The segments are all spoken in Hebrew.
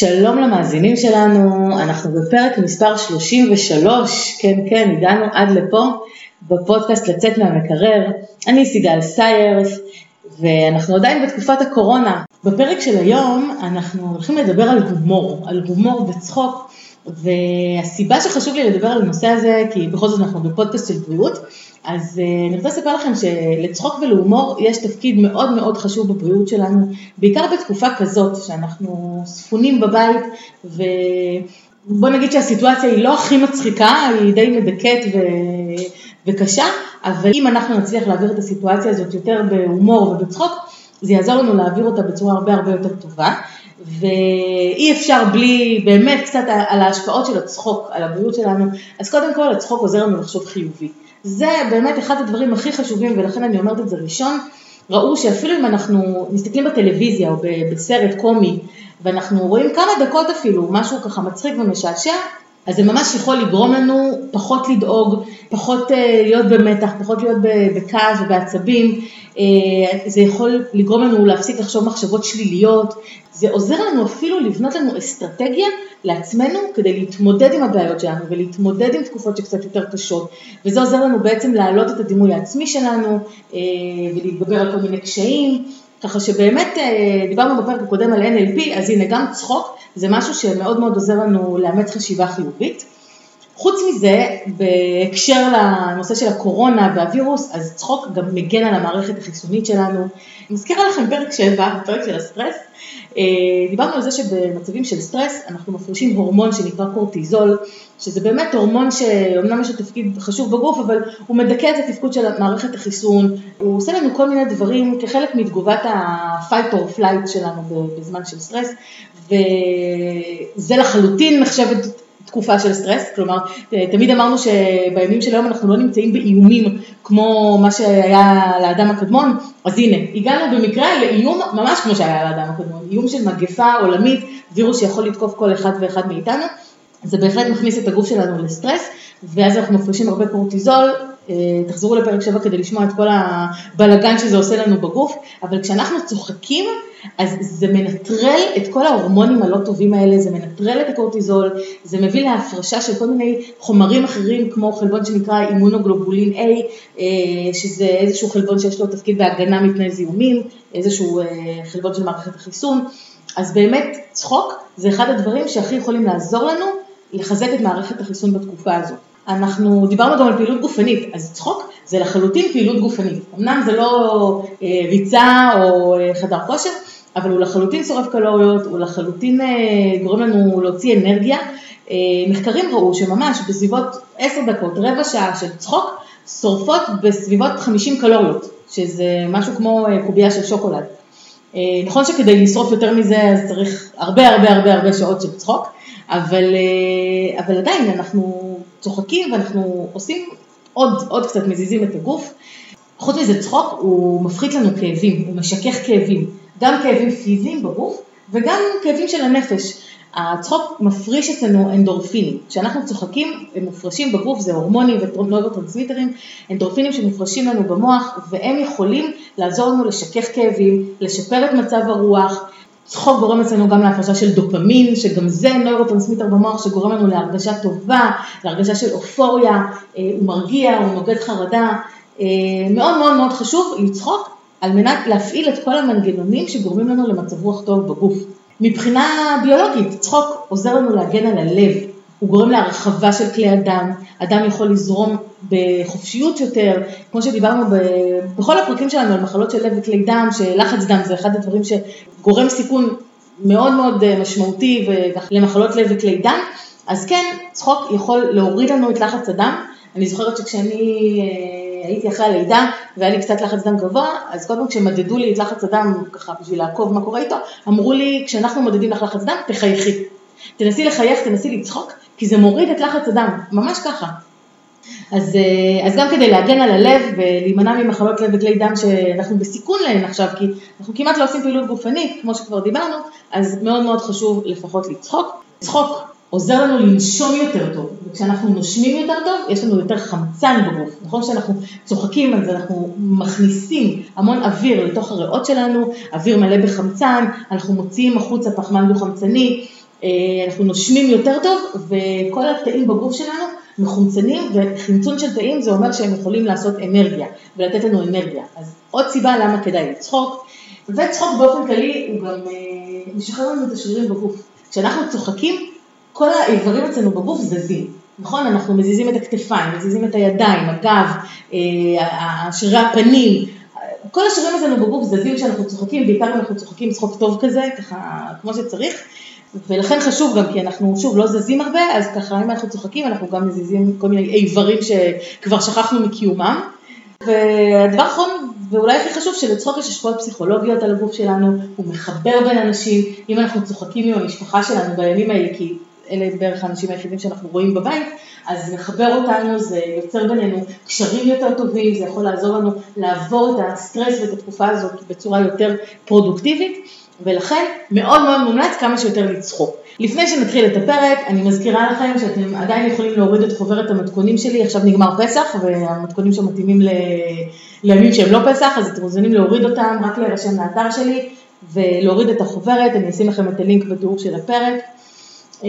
שלום למאזינים שלנו, אנחנו בפרק מספר 33, כן כן, הגענו עד לפה בפודקאסט לצאת מהמקרר, אני סיגל סיירס ואנחנו עדיין בתקופת הקורונה. בפרק של היום אנחנו הולכים לדבר על הומור, על הומור וצחוק והסיבה שחשוב לי לדבר על הנושא הזה, כי בכל זאת אנחנו בפודקאסט של בריאות, אז uh, אני רוצה לספר לכם שלצחוק ולהומור יש תפקיד מאוד מאוד חשוב בבריאות שלנו, בעיקר בתקופה כזאת שאנחנו ספונים בבית ובוא נגיד שהסיטואציה היא לא הכי מצחיקה, היא די מדכאת ו... וקשה, אבל אם אנחנו נצליח להעביר את הסיטואציה הזאת יותר בהומור ובצחוק, זה יעזור לנו להעביר אותה בצורה הרבה הרבה יותר טובה. ואי אפשר בלי באמת קצת על ההשפעות של הצחוק על הבריאות שלנו, אז קודם כל הצחוק עוזר לנו לחשוב חיובי. זה באמת אחד הדברים הכי חשובים ולכן אני אומרת את זה ראשון. ראו שאפילו אם אנחנו מסתכלים בטלוויזיה או בסרט קומי ואנחנו רואים כמה דקות אפילו, משהו ככה מצחיק ומשעשע, אז זה ממש יכול לגרום לנו פחות לדאוג, פחות אה, להיות במתח, פחות להיות בכעס ובעצבים, אה, זה יכול לגרום לנו להפסיק לחשוב מחשבות שליליות, זה עוזר לנו אפילו לבנות לנו אסטרטגיה לעצמנו כדי להתמודד עם הבעיות שלנו ולהתמודד עם תקופות שקצת יותר קשות, וזה עוזר לנו בעצם להעלות את הדימוי העצמי שלנו אה, ולהתגבר על כל מיני קשיים. ככה שבאמת דיברנו בפרק הקודם על NLP, אז הנה גם צחוק זה משהו שמאוד מאוד עוזר לנו לאמץ חשיבה חיובית. חוץ מזה, בהקשר לנושא של הקורונה והווירוס, אז צחוק גם מגן על המערכת החיסונית שלנו. אני מזכירה לכם פרק 7, פרק של הסטרס. אה, דיברנו על זה שבמצבים של סטרס אנחנו מפרישים הורמון שנקרא קורטיזול, שזה באמת הורמון שאומנם יש לו תפקיד חשוב בגוף, אבל הוא מדכא את התפקוד של מערכת החיסון, הוא עושה לנו כל מיני דברים כחלק מתגובת ה-fight or flight שלנו בזמן של סטרס, וזה לחלוטין נחשבת תקופה של סטרס, כלומר תמיד אמרנו שבימים של היום אנחנו לא נמצאים באיומים כמו מה שהיה לאדם הקדמון, אז הנה, הגענו במקרה לאיום ממש כמו שהיה לאדם הקדמון, איום של מגפה עולמית, וירוס שיכול לתקוף כל אחד ואחד מאיתנו, זה בהחלט מכניס את הגוף שלנו לסטרס, ואז אנחנו מפרישים הרבה קורטיזול, אה, תחזרו לפרק 7 כדי לשמוע את כל הבלגן שזה עושה לנו בגוף, אבל כשאנחנו צוחקים, אז זה מנטרל את כל ההורמונים הלא טובים האלה, זה מנטרל את הקורטיזול, זה מביא להפרשה של כל מיני חומרים אחרים, כמו חלבון שנקרא אימונוגלובולין A, אה, שזה איזשהו חלבון שיש לו תפקיד בהגנה מפני זיהומים, איזשהו אה, חלבון של מערכת החיסון, אז באמת צחוק זה אחד הדברים שהכי יכולים לעזור לנו לחזק את מערכת החיסון בתקופה הזאת. אנחנו דיברנו גם על פעילות גופנית, אז צחוק זה לחלוטין פעילות גופנית. אמנם זה לא אה, ריצה או אה, חדר כושר, אבל הוא לחלוטין שורף קלוריות, הוא לחלוטין אה, גורם לנו להוציא אנרגיה. אה, מחקרים ראו שממש בסביבות 10 דקות, רבע שעה של צחוק, שורפות בסביבות 50 קלוריות, שזה משהו כמו אה, קובייה של שוקולד. אה, נכון שכדי לשרוף יותר מזה אז צריך הרבה הרבה הרבה הרבה שעות של צחוק, אבל, אה, אבל עדיין אנחנו צוחקים ואנחנו עושים עוד, עוד קצת מזיזים את הגוף. חוץ מזה צחוק הוא מפחית לנו כאבים, הוא משכך כאבים, גם כאבים פיזיים בגוף וגם כאבים של הנפש. הצחוק מפריש אצלנו אנדורפינים. כשאנחנו צוחקים, הם מופרשים בגוף, זה הורמונים ונוירוטרנסמיטרים, אנדורפינים שמופרשים לנו במוח, והם יכולים לעזור לנו לשכך כאבים, לשפר את מצב הרוח. צחוק גורם אצלנו גם להפרשה של דופמין, שגם זה נוירוטרנסמיטר במוח שגורם לנו להרגשה טובה, להרגשה של אופוריה, אה, הוא מרגיע, הוא נוגד חרדה. אה, מאוד מאוד מאוד חשוב לצחוק על מנת להפעיל את כל המנגנונים שגורמים לנו למצב רוח טוב בגוף. מבחינה ביולוגית, צחוק עוזר לנו להגן על הלב, הוא גורם להרחבה של כלי הדם, אדם יכול לזרום בחופשיות יותר, כמו שדיברנו ב, בכל הפרקים שלנו על מחלות של לב וכלי דם, שלחץ דם זה אחד הדברים שגורם סיכון מאוד מאוד אה, משמעותי למחלות לב וכלי דם, אז כן, צחוק יכול להוריד לנו את לחץ הדם. אני זוכרת שכשאני אה, הייתי אחרי הלידה והיה לי קצת לחץ דם גבוה, אז קודם כשמדדו לי את לחץ הדם, ככה בשביל לעקוב מה קורה איתו, אמרו לי, כשאנחנו מדדים לך לחץ דם, תחייכי. תנסי לחייך, תנסי לצחוק, כי זה מוריד את לחץ הדם, ממש ככה. אז, אה, אז גם כדי להגן על הלב ולהימנע ממחלות לב וכלי דם שאנחנו בסיכון להן עכשיו, כי אנחנו כמעט לא עושים פעילות גופנית, כמו שכבר דיברנו, אז מאוד מאוד חשוב לפחות לצחוק. צחוק עוזר לנו לנשום יותר טוב, וכשאנחנו נושמים יותר טוב, יש לנו יותר חמצן בגוף. נכון שאנחנו צוחקים זה, אנחנו מכניסים המון אוויר לתוך הריאות שלנו, אוויר מלא בחמצן, אנחנו מוציאים החוצה פחמן דו-חמצני, אנחנו נושמים יותר טוב, וכל התאים בגוף שלנו מחומצנים, וחמצון של תאים זה אומר שהם יכולים לעשות אנרגיה, ולתת לנו אנרגיה. אז עוד סיבה למה כדאי לצחוק, וצחוק באופן כללי הוא גם משחרר לנו את השרירים בגוף. כשאנחנו צוחקים, כל האיברים אצלנו בגוף זזים. נכון? אנחנו מזיזים את הכתפיים, מזיזים את הידיים, הגב, אה, שרירי הפנים, כל השרירים אצלנו בגוף זזים כשאנחנו צוחקים, בעיקר אם אנחנו צוחקים צחוק טוב כזה, ככה כמו שצריך, ולכן חשוב גם, כי אנחנו שוב לא זזים הרבה, אז ככה אם אנחנו צוחקים אנחנו גם מזיזים כל מיני איברים שכבר שכחנו מקיומם. והדבר האחרון, ואולי הכי חשוב, שלצחוק יש השפעות פסיכולוגיות על הגוף שלנו, הוא מחבר בין אנשים, אם אנחנו צוחקים עם המשפחה שלנו בימים האלה, כי אלה בערך האנשים היחידים שאנחנו רואים בבית, אז מחבר אותנו, זה יוצר בינינו קשרים יותר טובים, זה יכול לעזור לנו לעבור את הסטרס ואת התקופה הזאת בצורה יותר פרודוקטיבית, ולכן מאוד מאוד מומלץ כמה שיותר לצחוק. לפני שנתחיל את הפרק, אני מזכירה לכם שאתם עדיין יכולים להוריד את חוברת המתכונים שלי, עכשיו נגמר פסח, והמתכונים שמתאימים ל... לימים שהם לא פסח, אז אתם מוזמנים להוריד אותם, רק להירשם לאתר שלי ולהוריד את החוברת, אני אשים לכם את הלינק בתיאור של הפרק. אה,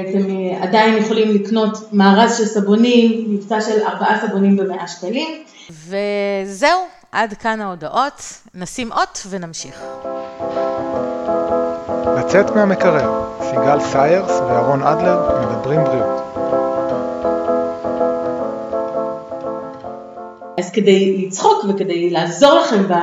אתם אה, עדיין יכולים לקנות מארז של סבונים, מבצע של ארבעה סבונים במאה שקלים. וזהו, עד כאן ההודעות. נשים אות ונמשיך. לצאת מהמקרר, סיגל סיירס וירון אדלר מדברים בריאות. אז כדי לצחוק וכדי לעזור לכם, ב...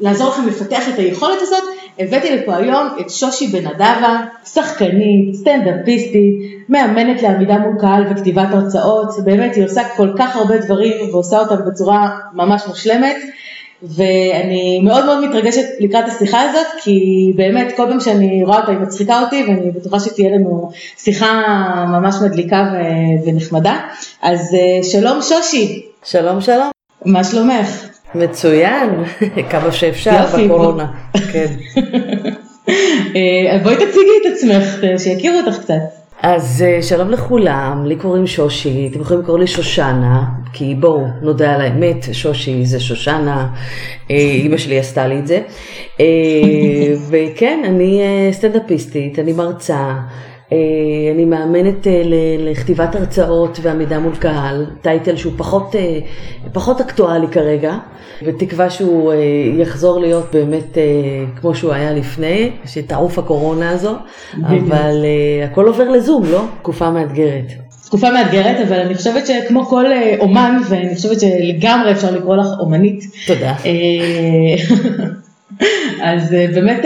לעזור לכם לפתח את היכולת הזאת, הבאתי לפה היום את שושי בן אדבה, שחקנית, סטנדאפיסטית, מאמנת לעמידה מול קהל וכתיבת הרצאות, באמת היא עושה כל כך הרבה דברים ועושה אותם בצורה ממש מושלמת. ואני מאוד מאוד מתרגשת לקראת השיחה הזאת, כי באמת כל פעם שאני רואה אותה היא מצחיקה אותי, ואני בטוחה שתהיה לנו שיחה ממש מדליקה ונחמדה. אז אה, שלום שושי. שלום שלום. מה שלומך? מצוין, כמה שאפשר בקורונה. כן. אה, בואי תציגי את עצמך, שיכירו אותך קצת. אז אה, שלום לכולם, לי קוראים שושי, אתם יכולים לקרוא לי שושנה, כי בואו נודה על האמת, שושי זה שושנה, אה, אימא שלי עשתה לי את זה. וכן, אני סטנדאפיסטית, אני מרצה, אה, אני מאמנת אה, לכתיבת הרצאות ועמידה מול קהל, טייטל שהוא פחות, אה, פחות אקטואלי כרגע, בתקווה שהוא יחזור להיות באמת כמו שהוא היה לפני, שתעוף הקורונה הזו, אבל הכל עובר לזום, לא? תקופה מאתגרת. תקופה מאתגרת, אבל אני חושבת שכמו כל אומן, ואני חושבת שלגמרי אפשר לקרוא לך אומנית. תודה. אז באמת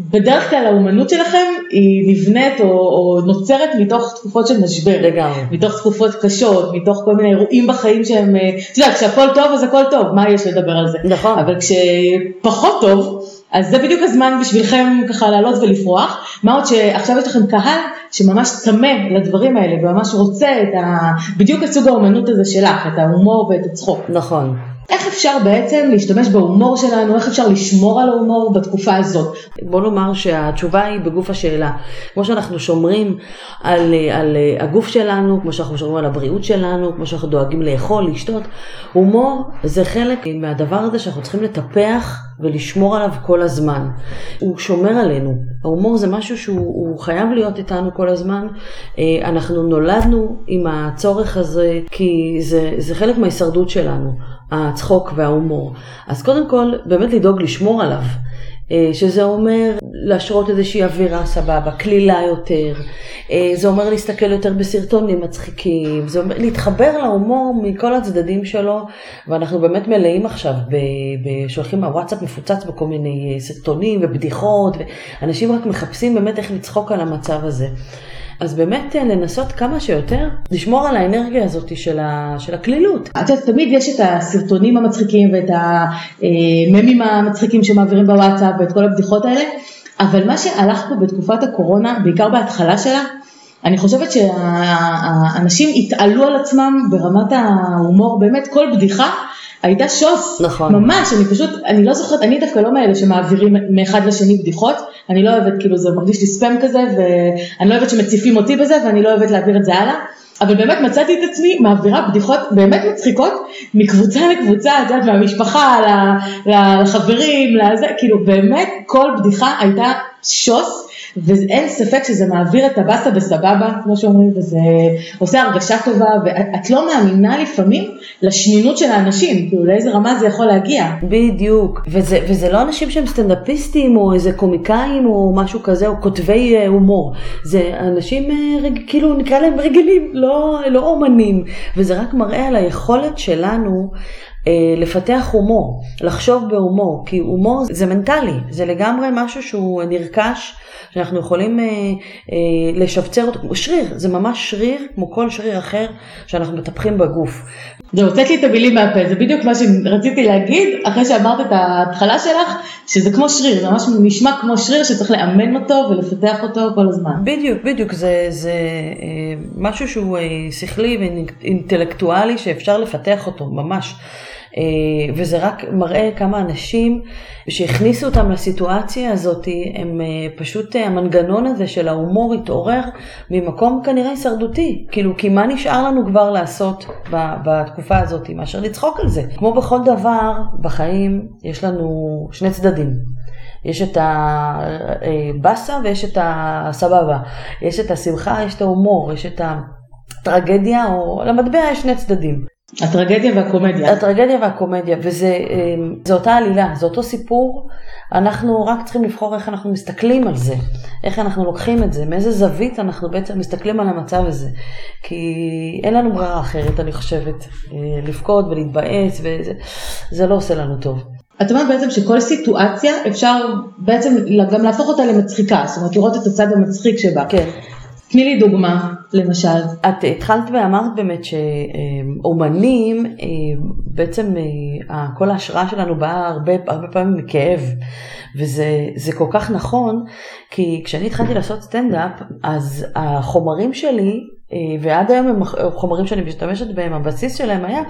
בדרך כלל האומנות שלכם היא נבנית או, או נוצרת מתוך תקופות של משבר. לגמרי. מתוך תקופות קשות, מתוך כל מיני אירועים בחיים שהם, אה, את יודעת, כשהכל טוב אז הכל טוב, מה יש לדבר על זה? נכון. אבל כשפחות טוב, אז זה בדיוק הזמן בשבילכם ככה לעלות ולפרוח. מה עוד שעכשיו יש לכם קהל שממש צמא לדברים האלה וממש רוצה את ה... בדיוק את סוג האומנות הזה שלך, את ההומור ואת הצחוק. נכון. איך אפשר בעצם להשתמש בהומור שלנו, איך אפשר לשמור על ההומור בתקופה הזאת? בוא נאמר שהתשובה היא בגוף השאלה. כמו שאנחנו שומרים על, על הגוף שלנו, כמו שאנחנו שומרים על הבריאות שלנו, כמו שאנחנו דואגים לאכול, לשתות, הומור זה חלק מהדבר הזה שאנחנו צריכים לטפח ולשמור עליו כל הזמן. הוא שומר עלינו. ההומור זה משהו שהוא חייב להיות איתנו כל הזמן. אה, אנחנו נולדנו עם הצורך הזה כי זה, זה חלק מההישרדות שלנו. הצחוק וההומור. אז קודם כל, באמת לדאוג לשמור עליו. אה, שזה אומר להשרות איזושהי אווירה סבבה, קלילה יותר, אה, זה אומר להסתכל יותר בסרטונים מצחיקים, זה אומר להתחבר להומור מכל הצדדים שלו, ואנחנו באמת מלאים עכשיו, שולחים הוואטסאפ מפוצץ בכל מיני אה, סרטונים ובדיחות, ואנשים רק מחפשים באמת איך לצחוק על המצב הזה. אז באמת אה, לנסות כמה שיותר לשמור על האנרגיה הזאת של, ה, של הקלילות. את יודעת, תמיד יש את הסרטונים המצחיקים ואת הממים המצחיקים שמעבירים בוואטסאפ ואת כל הבדיחות האלה, אבל מה שהלך פה בתקופת הקורונה, בעיקר בהתחלה שלה, אני חושבת שהאנשים התעלו על עצמם ברמת ההומור, באמת כל בדיחה הייתה שוס, נכון. ממש, אני פשוט, אני לא זוכרת, אני דווקא לא מאלה שמעבירים מאחד לשני בדיחות, אני לא אוהבת, כאילו זה מרגיש לי ספאם כזה, ואני לא אוהבת שמציפים אותי בזה, ואני לא אוהבת להעביר את זה הלאה, אבל באמת מצאתי את עצמי מעבירה בדיחות באמת מצחיקות מקבוצה לקבוצה, את יודעת, מהמשפחה לחברים, לזה, כאילו באמת כל בדיחה הייתה שוס. ואין ספק שזה מעביר את הבאסה בסבבה, כמו שאומרים, וזה עושה הרגשה טובה, ואת לא מאמינה לפעמים לשנינות של האנשים, כאילו לאיזה רמה זה יכול להגיע. בדיוק, וזה, וזה לא אנשים שהם סטנדאפיסטים או איזה קומיקאים או משהו כזה, או כותבי אה, הומור, זה אנשים אה, רג, כאילו נקרא להם רגילים, לא, לא אומנים, וזה רק מראה על היכולת שלנו לפתח הומור, לחשוב בהומור, כי הומור זה מנטלי, זה לגמרי משהו שהוא נרכש, שאנחנו יכולים אה, אה, לשבצר אותו, שריר, זה ממש שריר כמו כל שריר אחר שאנחנו מטפחים בגוף. זה הוצאת לי את המילים מהפה, זה בדיוק מה שרציתי להגיד, אחרי שאמרת את ההתחלה שלך, שזה כמו שריר, זה ממש נשמע כמו שריר שצריך לאמן אותו ולפתח אותו כל הזמן. בדיוק, בדיוק, זה, זה אה, משהו שהוא אה, שכלי ואינטלקטואלי שאפשר לפתח אותו, ממש. אה, וזה רק מראה כמה אנשים שהכניסו אותם לסיטואציה הזאת, הם אה, פשוט, אה, המנגנון הזה של ההומור התעורר ממקום כנראה הישרדותי. כאילו, כי מה נשאר לנו כבר לעשות בתקופה הזאת מאשר לצחוק על זה? כמו בכל דבר בחיים, יש לנו שני צדדים. יש את הבאסה ויש את הסבבה. יש את השמחה, יש את ההומור, יש את הטרגדיה, או למטבע יש שני צדדים. הטרגדיה והקומדיה. הטרגדיה והקומדיה, וזה אמ, אותה עלילה, זה אותו סיפור, אנחנו רק צריכים לבחור איך אנחנו מסתכלים על זה, איך אנחנו לוקחים את זה, מאיזה זווית אנחנו בעצם מסתכלים על המצב הזה. כי אין לנו ברירה אחרת, אני חושבת, אה, לבכות ולהתבאס, וזה לא עושה לנו טוב. את אומרת בעצם שכל סיטואציה אפשר בעצם גם להפוך אותה למצחיקה, זאת אומרת לראות את הצד המצחיק שבה. כן. תני לי דוגמה, למשל. את התחלת ואמרת באמת שאומנים, אה, בעצם אה, כל ההשראה שלנו באה הרבה, הרבה פעמים מכאב, וזה כל כך נכון, כי כשאני התחלתי לעשות סטנדאפ, אז החומרים שלי, אה, ועד היום הם חומרים שאני משתמשת בהם, הבסיס שלהם היה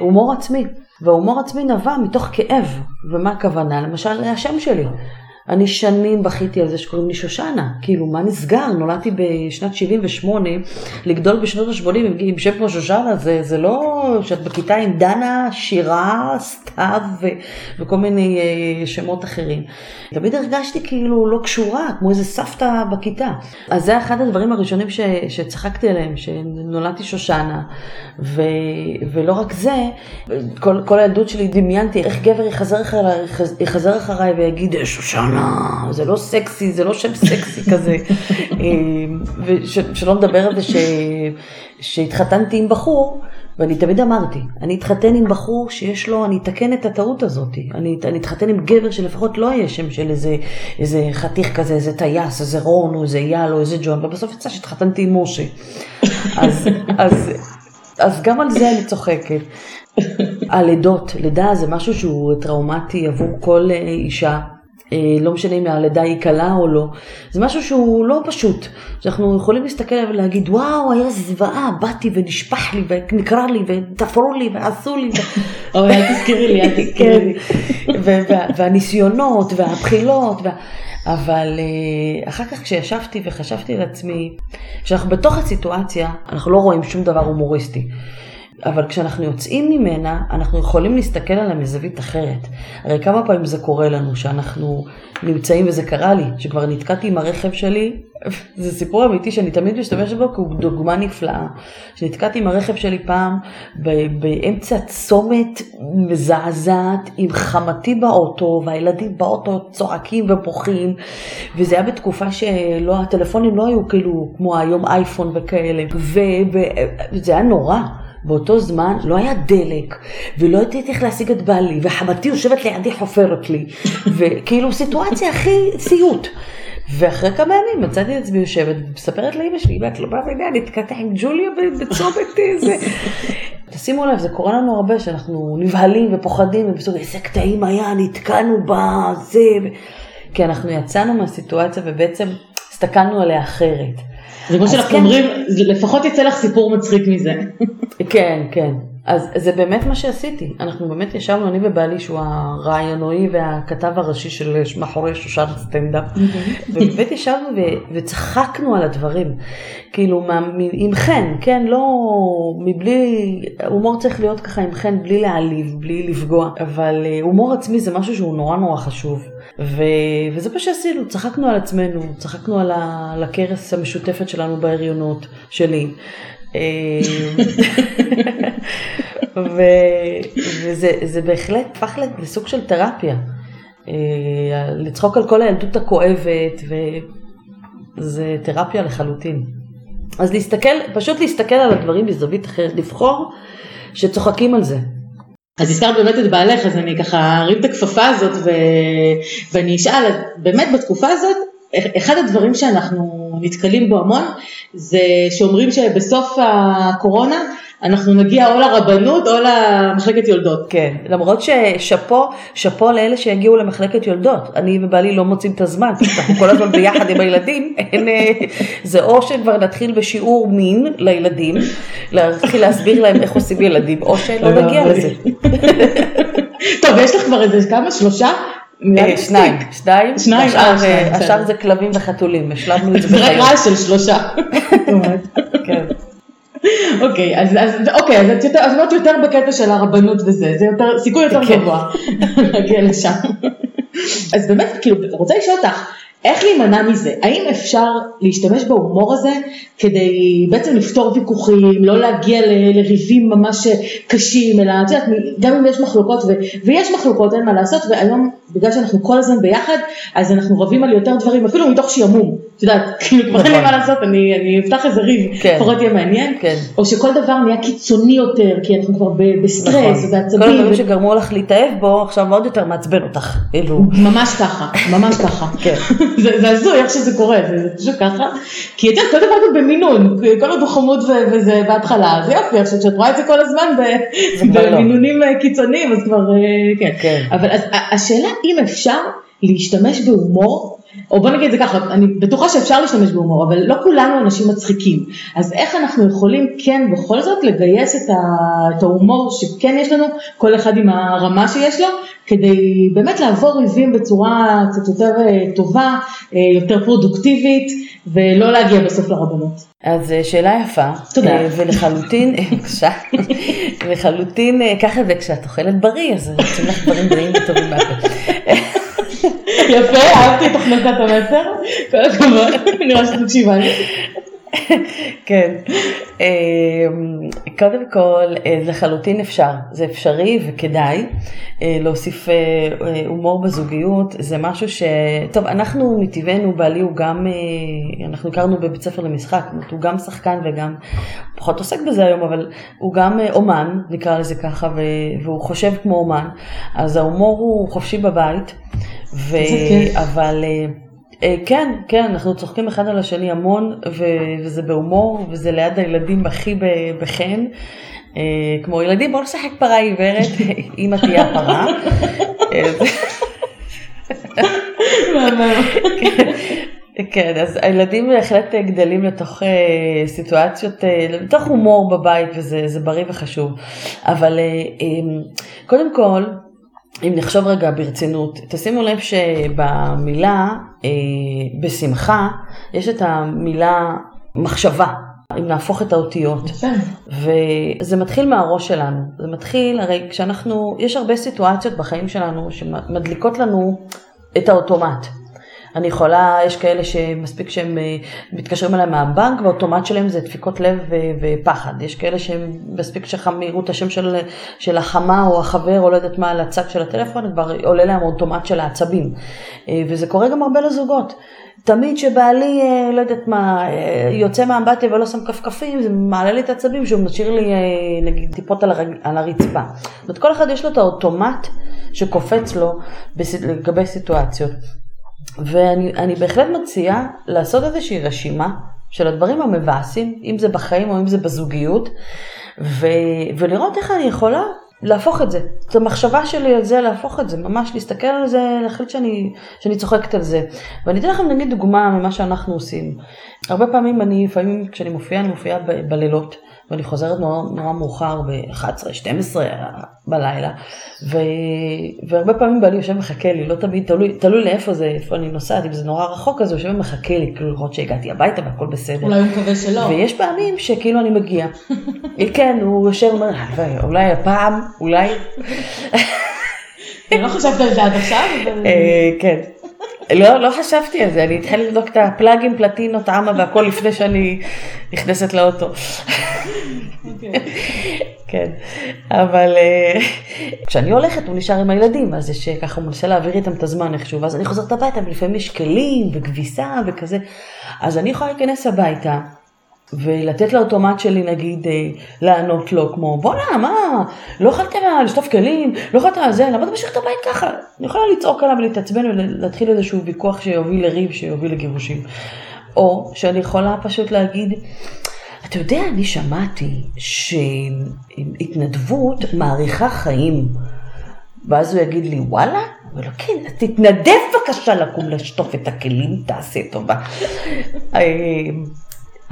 הומור עצמי. והומור עצמי נבע מתוך כאב, ומה הכוונה? למשל, השם שלי. אני שנים בכיתי על זה שקוראים לי שושנה, כאילו מה נסגר? נולדתי בשנת 78, לגדול בשנות ה-80 עם שם כמו שושנה, זה, זה לא שאת בכיתה עם דנה, שירה, סתיו ו, וכל מיני uh, שמות אחרים. תמיד הרגשתי כאילו לא קשורה, כמו איזה סבתא בכיתה. אז זה אחד הדברים הראשונים ש, שצחקתי עליהם, שנולדתי שושנה, ו, ולא רק זה, כל, כל הילדות שלי דמיינתי איך גבר יחזר אחריי, יחזר אחריי ויגיד שושנה. שושנה, זה לא סקסי, זה לא שם סקסי כזה. ושלא נדבר על זה ש... שהתחתנתי עם בחור, ואני תמיד אמרתי, אני אתחתן עם בחור שיש לו, אני אתקן את הטעות הזאת. אני, אני אתחתן עם גבר שלפחות לא יהיה שם של איזה, איזה חתיך כזה, איזה טייס, איזה רון, או איזה יאל, או איזה ג'ון, ובסוף יצא שהתחתנתי עם משה. אז, אז, אז גם על זה אני צוחקת. הלידות, לידה זה משהו שהוא טראומטי עבור כל אה, אישה. אה, לא משנה אם הלידה היא קלה או לא, זה משהו שהוא לא פשוט, שאנחנו יכולים להסתכל עליו ולהגיד וואו היה זוועה, באתי ונשפך לי ונקרע לי ותפרו לי ועשו לי. אוי אל תזכירי לי, אל תזכירי לי. והניסיונות והבחילות, אבל אה, אחר כך כשישבתי וחשבתי לעצמי, כשאנחנו בתוך הסיטואציה אנחנו לא רואים שום דבר הומוריסטי. אבל כשאנחנו יוצאים ממנה, אנחנו יכולים להסתכל עליה מזווית אחרת. הרי כמה פעמים זה קורה לנו, שאנחנו נמצאים, וזה קרה לי, שכבר נתקעתי עם הרכב שלי, זה סיפור אמיתי שאני תמיד משתמשת בו, כי הוא דוגמה נפלאה. שנתקעתי עם הרכב שלי פעם באמצע צומת מזעזעת, עם חמתי באוטו, והילדים באוטו צועקים ובוכים, וזה היה בתקופה שלא, הטלפונים לא היו כאילו כמו היום אייפון וכאלה, וזה היה נורא. באותו זמן לא היה דלק, ולא ידעתי איך להשיג את בעלי, וחמתי יושבת לידי חופרת לי, וכאילו סיטואציה הכי סיוט. ואחרי כמה ימים מצאתי את עצמי יושבת ומספרת לאמא שלי, ואת לא מאמינה, נתקעתי עם ג'וליה בצומת זה. תשימו לב, זה קורה לנו הרבה שאנחנו נבהלים ופוחדים, ובסוף איזה קטעים היה, נתקענו בזה, כי אנחנו יצאנו מהסיטואציה ובעצם הסתכלנו עליה אחרת. זה כמו שאנחנו כן. אומרים, לפחות יצא לך סיפור מצחיק מזה. כן, כן. אז זה באמת מה שעשיתי. אנחנו באמת ישבנו, אני ובעלי, שהוא הרעיונאי והכתב הראשי של מאחורי שושן סטנדאפ, ובאמת ישבנו ו- וצחקנו על הדברים. כאילו, מה, עם חן, כן? לא, מבלי, הומור צריך להיות ככה עם חן, בלי להעליב, בלי לפגוע, אבל אה, הומור עצמי זה משהו שהוא נורא נורא חשוב. ו- וזה מה שעשינו, צחקנו על עצמנו, צחקנו על, ה- על הכרס המשותפת שלנו בהריונות שלי. אה, ו- וזה זה בהחלט הפך לסוג של תרפיה. אה, לצחוק על כל הילדות הכואבת, וזה תרפיה לחלוטין. אז להסתכל, פשוט להסתכל על הדברים בזווית אחרת, לבחור שצוחקים על זה. אז הזכרת באמת את בעלך, אז אני ככה ארים את הכפפה הזאת ו... ואני אשאל, באמת בתקופה הזאת, אחד הדברים שאנחנו נתקלים בו המון, זה שאומרים שבסוף הקורונה אנחנו נגיע או לרבנות או למחלקת יולדות. כן, למרות ששאפו, שאפו לאלה שיגיעו למחלקת יולדות. אני ובעלי לא מוצאים את הזמן, אנחנו כל הזמן ביחד עם הילדים, אין, אה, זה או שכבר נתחיל בשיעור מין לילדים, להתחיל להסביר להם איך עושים ילדים, או שלא נגיע לזה. טוב, יש לך כבר איזה כמה? שלושה? אה, שניים, שניים, שניים, השאר, אה, שניים, השאר. זה כלבים וחתולים, השלמנו את זה זה רק בחיות. רעש של שלושה. כן. אוקיי, אז, אז, אוקיי, אז את את יותר בקטע של הרבנות וזה, זה יותר, סיכוי יותר כן. גבוה להגיע לשם. אז באמת, כאילו, רוצה לשאול אותך, איך להימנע מזה? האם אפשר להשתמש בהומור הזה כדי בעצם לפתור ויכוחים, לא להגיע ל- לריבים ממש קשים, אלא את יודעת, גם אם יש מחלוקות, ו- ויש מחלוקות, אין מה לעשות, והיום, בגלל שאנחנו כל הזמן ביחד, אז אנחנו רבים על יותר דברים, אפילו מתוך שעמום. את יודעת, כאילו כבר אין לי נכון. מה לעשות, אני, אני אפתח איזה ריב, כן. לפחות יהיה מעניין, כן. או שכל דבר נהיה קיצוני יותר, כי אנחנו כבר ב- בסטרס נכון. ובעצבים. כל הדברים ו- שגרמו לך להתאהב בו, עכשיו עוד יותר מעצבן אותך. כאילו, ממש ככה, ממש ככה. כן. זה הזוי איך שזה קורה, זה פשוט ככה. כי את יודעת, כל דבר גם במינון, כל עוד הוא חמוד וזה בהתחלה, זה יופי, עכשיו כשאת רואה את זה כל הזמן לא. במינונים אה, קיצוניים, אז כבר, אה, כן. כן. אבל השאלה אם אפשר להשתמש בהומור, או בוא נגיד את זה ככה, אני בטוחה שאפשר להשתמש בהומור, אבל לא כולנו אנשים מצחיקים. אז איך אנחנו יכולים כן בכל זאת לגייס את, ה, את ההומור שכן יש לנו, כל אחד עם הרמה שיש לו, כדי באמת לעבור ריבים בצורה קצת יותר אה, טובה, אה, יותר פרודוקטיבית, ולא להגיע בסוף לרבנות. אז אה, שאלה יפה. תודה. ולחלוטין, בבקשה, לחלוטין, ככה זה כשאת אוכלת בריא, אז יוצאים לך דברים בריאים וטובים מהפה. יפה, אהבתי את הכנסת המסר, כל הכבוד, נראה שאת מקשיבה לי. כן. אה, קודם כל, אה, לחלוטין אפשר, זה אפשרי וכדאי אה, להוסיף אה, הומור בזוגיות, זה משהו ש... טוב, אנחנו מטבענו, בעלי הוא גם, אנחנו הכרנו בבית ספר למשחק, זאת אומרת, הוא גם שחקן וגם, פחות עוסק בזה היום, אבל הוא גם אומן, נקרא לזה ככה, והוא חושב כמו אומן, אז ההומור הוא חופשי בבית, ו... אבל... אה, כן, כן, אנחנו צוחקים אחד על השני המון, ו- וזה בהומור, וזה ליד הילדים הכי בחן. אה, כמו ילדים, בואו נשחק פרה עיוורת, אמא תהיה הפרה. אה, כן, אז הילדים בהחלט גדלים לתוך אה, סיטואציות, אה, לתוך הומור בבית, וזה זה בריא וחשוב. אבל אה, אה, קודם כל, אם נחשוב רגע ברצינות, תשימו לב שבמילה אה, בשמחה, יש את המילה מחשבה. אם נהפוך את האותיות. וזה מתחיל מהראש שלנו. זה מתחיל, הרי כשאנחנו, יש הרבה סיטואציות בחיים שלנו שמדליקות לנו את האוטומט. אני יכולה, יש כאלה שמספיק שהם אה, מתקשרים אליי מהבנק והאוטומט שלהם זה דפיקות לב ו- ופחד. יש כאלה שהם מספיק שהם יראו את השם של, של החמה או החבר או לא יודעת מה על הצד של הטלפון, כבר עולה להם אוטומט של העצבים. אה, וזה קורה גם הרבה לזוגות. תמיד שבעלי, אה, לא יודעת מה, אה, יוצא מהאמבטיה ולא שם כפכפים, זה מעלה לי את העצבים שהוא משאיר לי אה, נגיד טיפות על, הרג, על הרצפה. זאת אומרת, כל אחד יש לו את האוטומט שקופץ לו לגבי סיטואציות. ואני אני בהחלט מציעה לעשות איזושהי רשימה של הדברים המבאסים, אם זה בחיים או אם זה בזוגיות, ו, ולראות איך אני יכולה להפוך את זה. את המחשבה שלי על זה, להפוך את זה, ממש להסתכל על זה, להחליט שאני, שאני צוחקת על זה. ואני אתן לכם נגיד דוגמה ממה שאנחנו עושים. הרבה פעמים אני, לפעמים כשאני מופיעה, אני מופיעה ב- בלילות. ואני חוזרת נורא, נורא מאוחר ב-11, 12 בלילה, ו... והרבה פעמים בעלי יושב ומחכה לי, לא תמיד, תלוי, תלוי לאיפה זה, איפה אני נוסעת, אם זה נורא רחוק, אז הוא יושב ומחכה לי, כאילו לראות שהגעתי הביתה והכל בסדר. אולי הוא מקווה שלא. ויש פעמים שכאילו אני מגיע. כן, הוא יושב ואומר, "הלוואי, אולי הפעם, אולי... אני לא חשבת על זה עד עכשיו, אבל... אה, כן. לא, לא חשבתי על זה, אני אתחיל לבדוק את הפלאגים, פלטינות, אמה והכל לפני שאני נכנסת לאוטו. אוקיי. כן, אבל אה, כשאני הולכת הוא נשאר עם הילדים, אז יש ככה, הוא מנסה להעביר איתם את הזמן איכשהו, ואז אני חוזרת הביתה, ולפעמים יש כלים וכביסה וכזה, אז אני יכולה להיכנס הביתה. ולתת לאוטומט שלי נגיד אה, לענות לו כמו בואנה מה? לא יכולת לשטוף כלים לא יכולת זה למה אתה משאיר את הבית ככה? אני יכולה לצעוק עליו ולהתעצבן ולהתחיל איזשהו ויכוח שיוביל לריב שיוביל לגירושים. או שאני יכולה פשוט להגיד אתה יודע אני שמעתי שהתנדבות מאריכה חיים. ואז הוא יגיד לי וואלה? אומר לו, כן, אז תתנדב בבקשה לקום לשטוף את הכלים, תעשה טובה.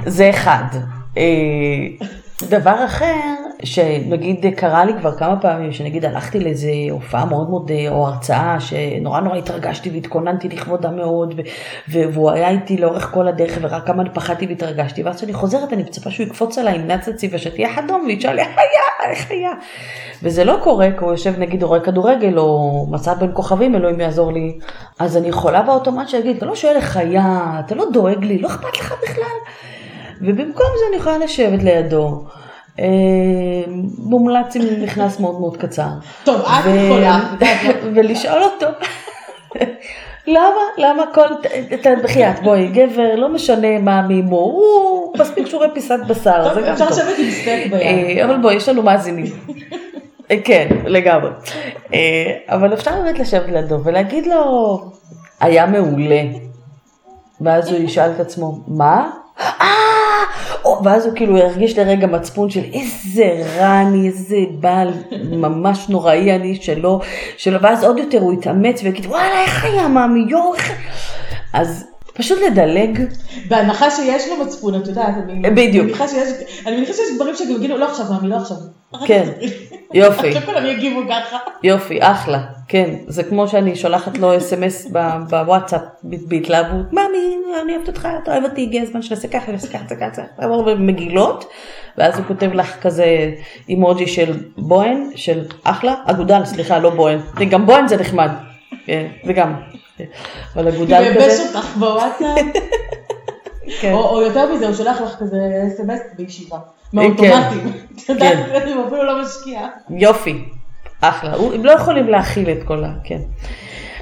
זה אחד. אה, דבר אחר, שנגיד קרה לי כבר כמה פעמים, שנגיד הלכתי לאיזה הופעה מאוד מאוד, אה, או הרצאה, שנורא נורא התרגשתי והתכוננתי לכבודה מאוד, והוא היה איתי לאורך כל הדרך, ורק כמה פחדתי והתרגשתי, ואז כשאני חוזרת אני מצפה שהוא יקפוץ עליי עם נאצצי ושתהיה אדום, וישאל איך היה, איך היה? וזה לא קורה, כי הוא יושב נגיד רואה כדורגל, או מסע בין כוכבים, אלוהים יעזור לי, אז אני יכולה באוטומט שיגיד, אתה לא שואל איך היה, אתה לא דואג לי, לא אכפת לך בכלל. ובמקום זה אני יכולה לשבת לידו. אה, מומלץ עם מכנס מאוד מאוד קצר. טוב, את יכולה. ולשאול אותו, למה, למה כל, בחייאת, בואי, גבר, לא משנה מה מימו, הוא מספיק שהוא רואה פיסת בשר, זה גם אפשר טוב. לשבת עם סטייק ביד. אה, אבל בואי, יש לנו מאזינים. אה, כן, לגמרי. אבל אפשר באמת לשבת לידו ולהגיד לו, היה מעולה. ואז הוא ישאל את עצמו, מה? אה! ואז הוא כאילו ירגיש לרגע מצפון של איזה רע אני, איזה בעל ממש נוראי אני שלא, שלא, ואז עוד יותר הוא יתאמץ ויגיד, וואלה, איך היה מאמי, יואו, איך... אז פשוט לדלג, בהנחה שיש לו מצפון, את יודעת, אני בדיוק. מניחה שיש, אני מניחה שיש דברים שגם יגידו, לא עכשיו, מאמי, לא עכשיו. כן, יופי. עכשיו כולם יגיבו ככה. יופי, אחלה, כן. זה כמו שאני שולחת לו אס.אם.אס בוואטסאפ בהתלהבות, מאמי, אני אוהבת אותך, אתה אוהב אותי, הגיע הזמן שנעשה ככה, נעשה ככה, נעשה ככה, לעבור במגילות, ואז הוא כותב לך כזה אימוג'י של בוהן, של אחלה, אגודל, סליחה, לא בוהן, גם בוהן זה נחמד, כן, זה גם, כן. אבל אגודל ייבש כזה, אותך בוואטסאפ, כן. או או יותר מזה, הוא שולח לך כזה אס.אם.אס בישיבה. יודעת, הוא אפילו לא משקיע. יופי, אחלה, הוא- הם לא יכולים להכיל את כל ה... כן.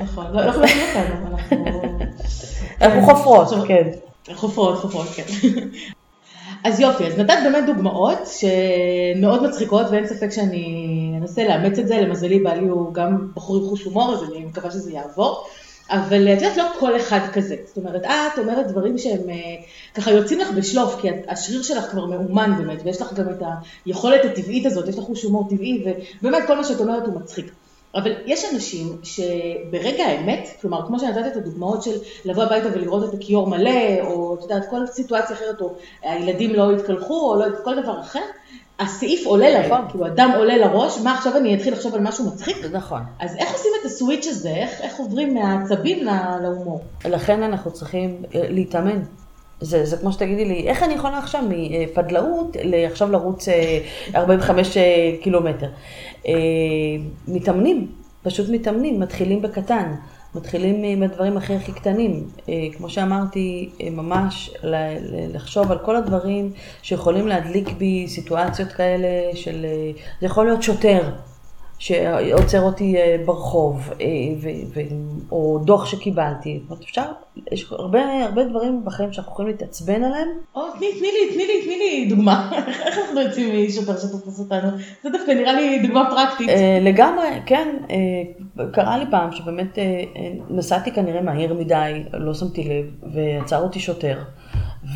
נכון, לא לא יכולים להכיר אותנו, אנחנו... חופרות, כן. חופרות, חופרות, כן. אז יופי, אז נתת באמת דוגמאות שמאוד מצחיקות ואין ספק שאני אנסה לאמץ את זה, למזלי בעלי הוא גם בחור עם חוש הומור אז אני מקווה שזה יעבור, אבל את יודעת לא כל אחד כזה, זאת אומרת את אומרת דברים שהם אה, ככה יוצאים לך בשלוף כי השריר שלך כבר מאומן באמת ויש לך גם את היכולת הטבעית הזאת, יש לך חוש הומור טבעי ובאמת כל מה שאת אומרת הוא מצחיק. אבל יש אנשים שברגע האמת, כלומר כמו שנתת את הדוגמאות של לבוא הביתה ולראות את הכיור מלא, או את יודעת כל סיטואציה אחרת, או הילדים לא התקלחו, או לא, כל דבר אחר, הסעיף עולה להם, נכון. כאילו הדם עולה לראש, מה עכשיו אני אתחיל לחשוב על משהו מצחיק? נכון. אז איך עושים את הסוויץ' הזה, איך, איך עוברים מהעצבים להומור? לכן אנחנו צריכים אה, להתאמן. זה, זה כמו שתגידי לי, איך אני יכולה עכשיו מפדלאות ל- עכשיו לרוץ אה, 45 אה, קילומטר? אה, מתאמנים, פשוט מתאמנים, מתחילים בקטן, מתחילים עם הדברים הכי הכי קטנים. אה, כמו שאמרתי, אה, ממש לחשוב על כל הדברים שיכולים להדליק בי סיטואציות כאלה של, אה, זה יכול להיות שוטר. שעוצר אותי אה, ברחוב, אה, ו- ו- או דוח שקיבלתי. זאת אומרת, אפשר, יש הרבה, הרבה דברים בחיים שאנחנו יכולים להתעצבן עליהם. או, תני, תני לי, תני לי, תני לי דוגמה, איך אנחנו יוצאים משוטר שתופס אותנו? זה דווקא נראה לי דוגמה פרקטית. אה, לגמרי, כן, קרה לי פעם שבאמת נסעתי כנראה מהיר מדי, לא שמתי לב, ועצר אותי שוטר,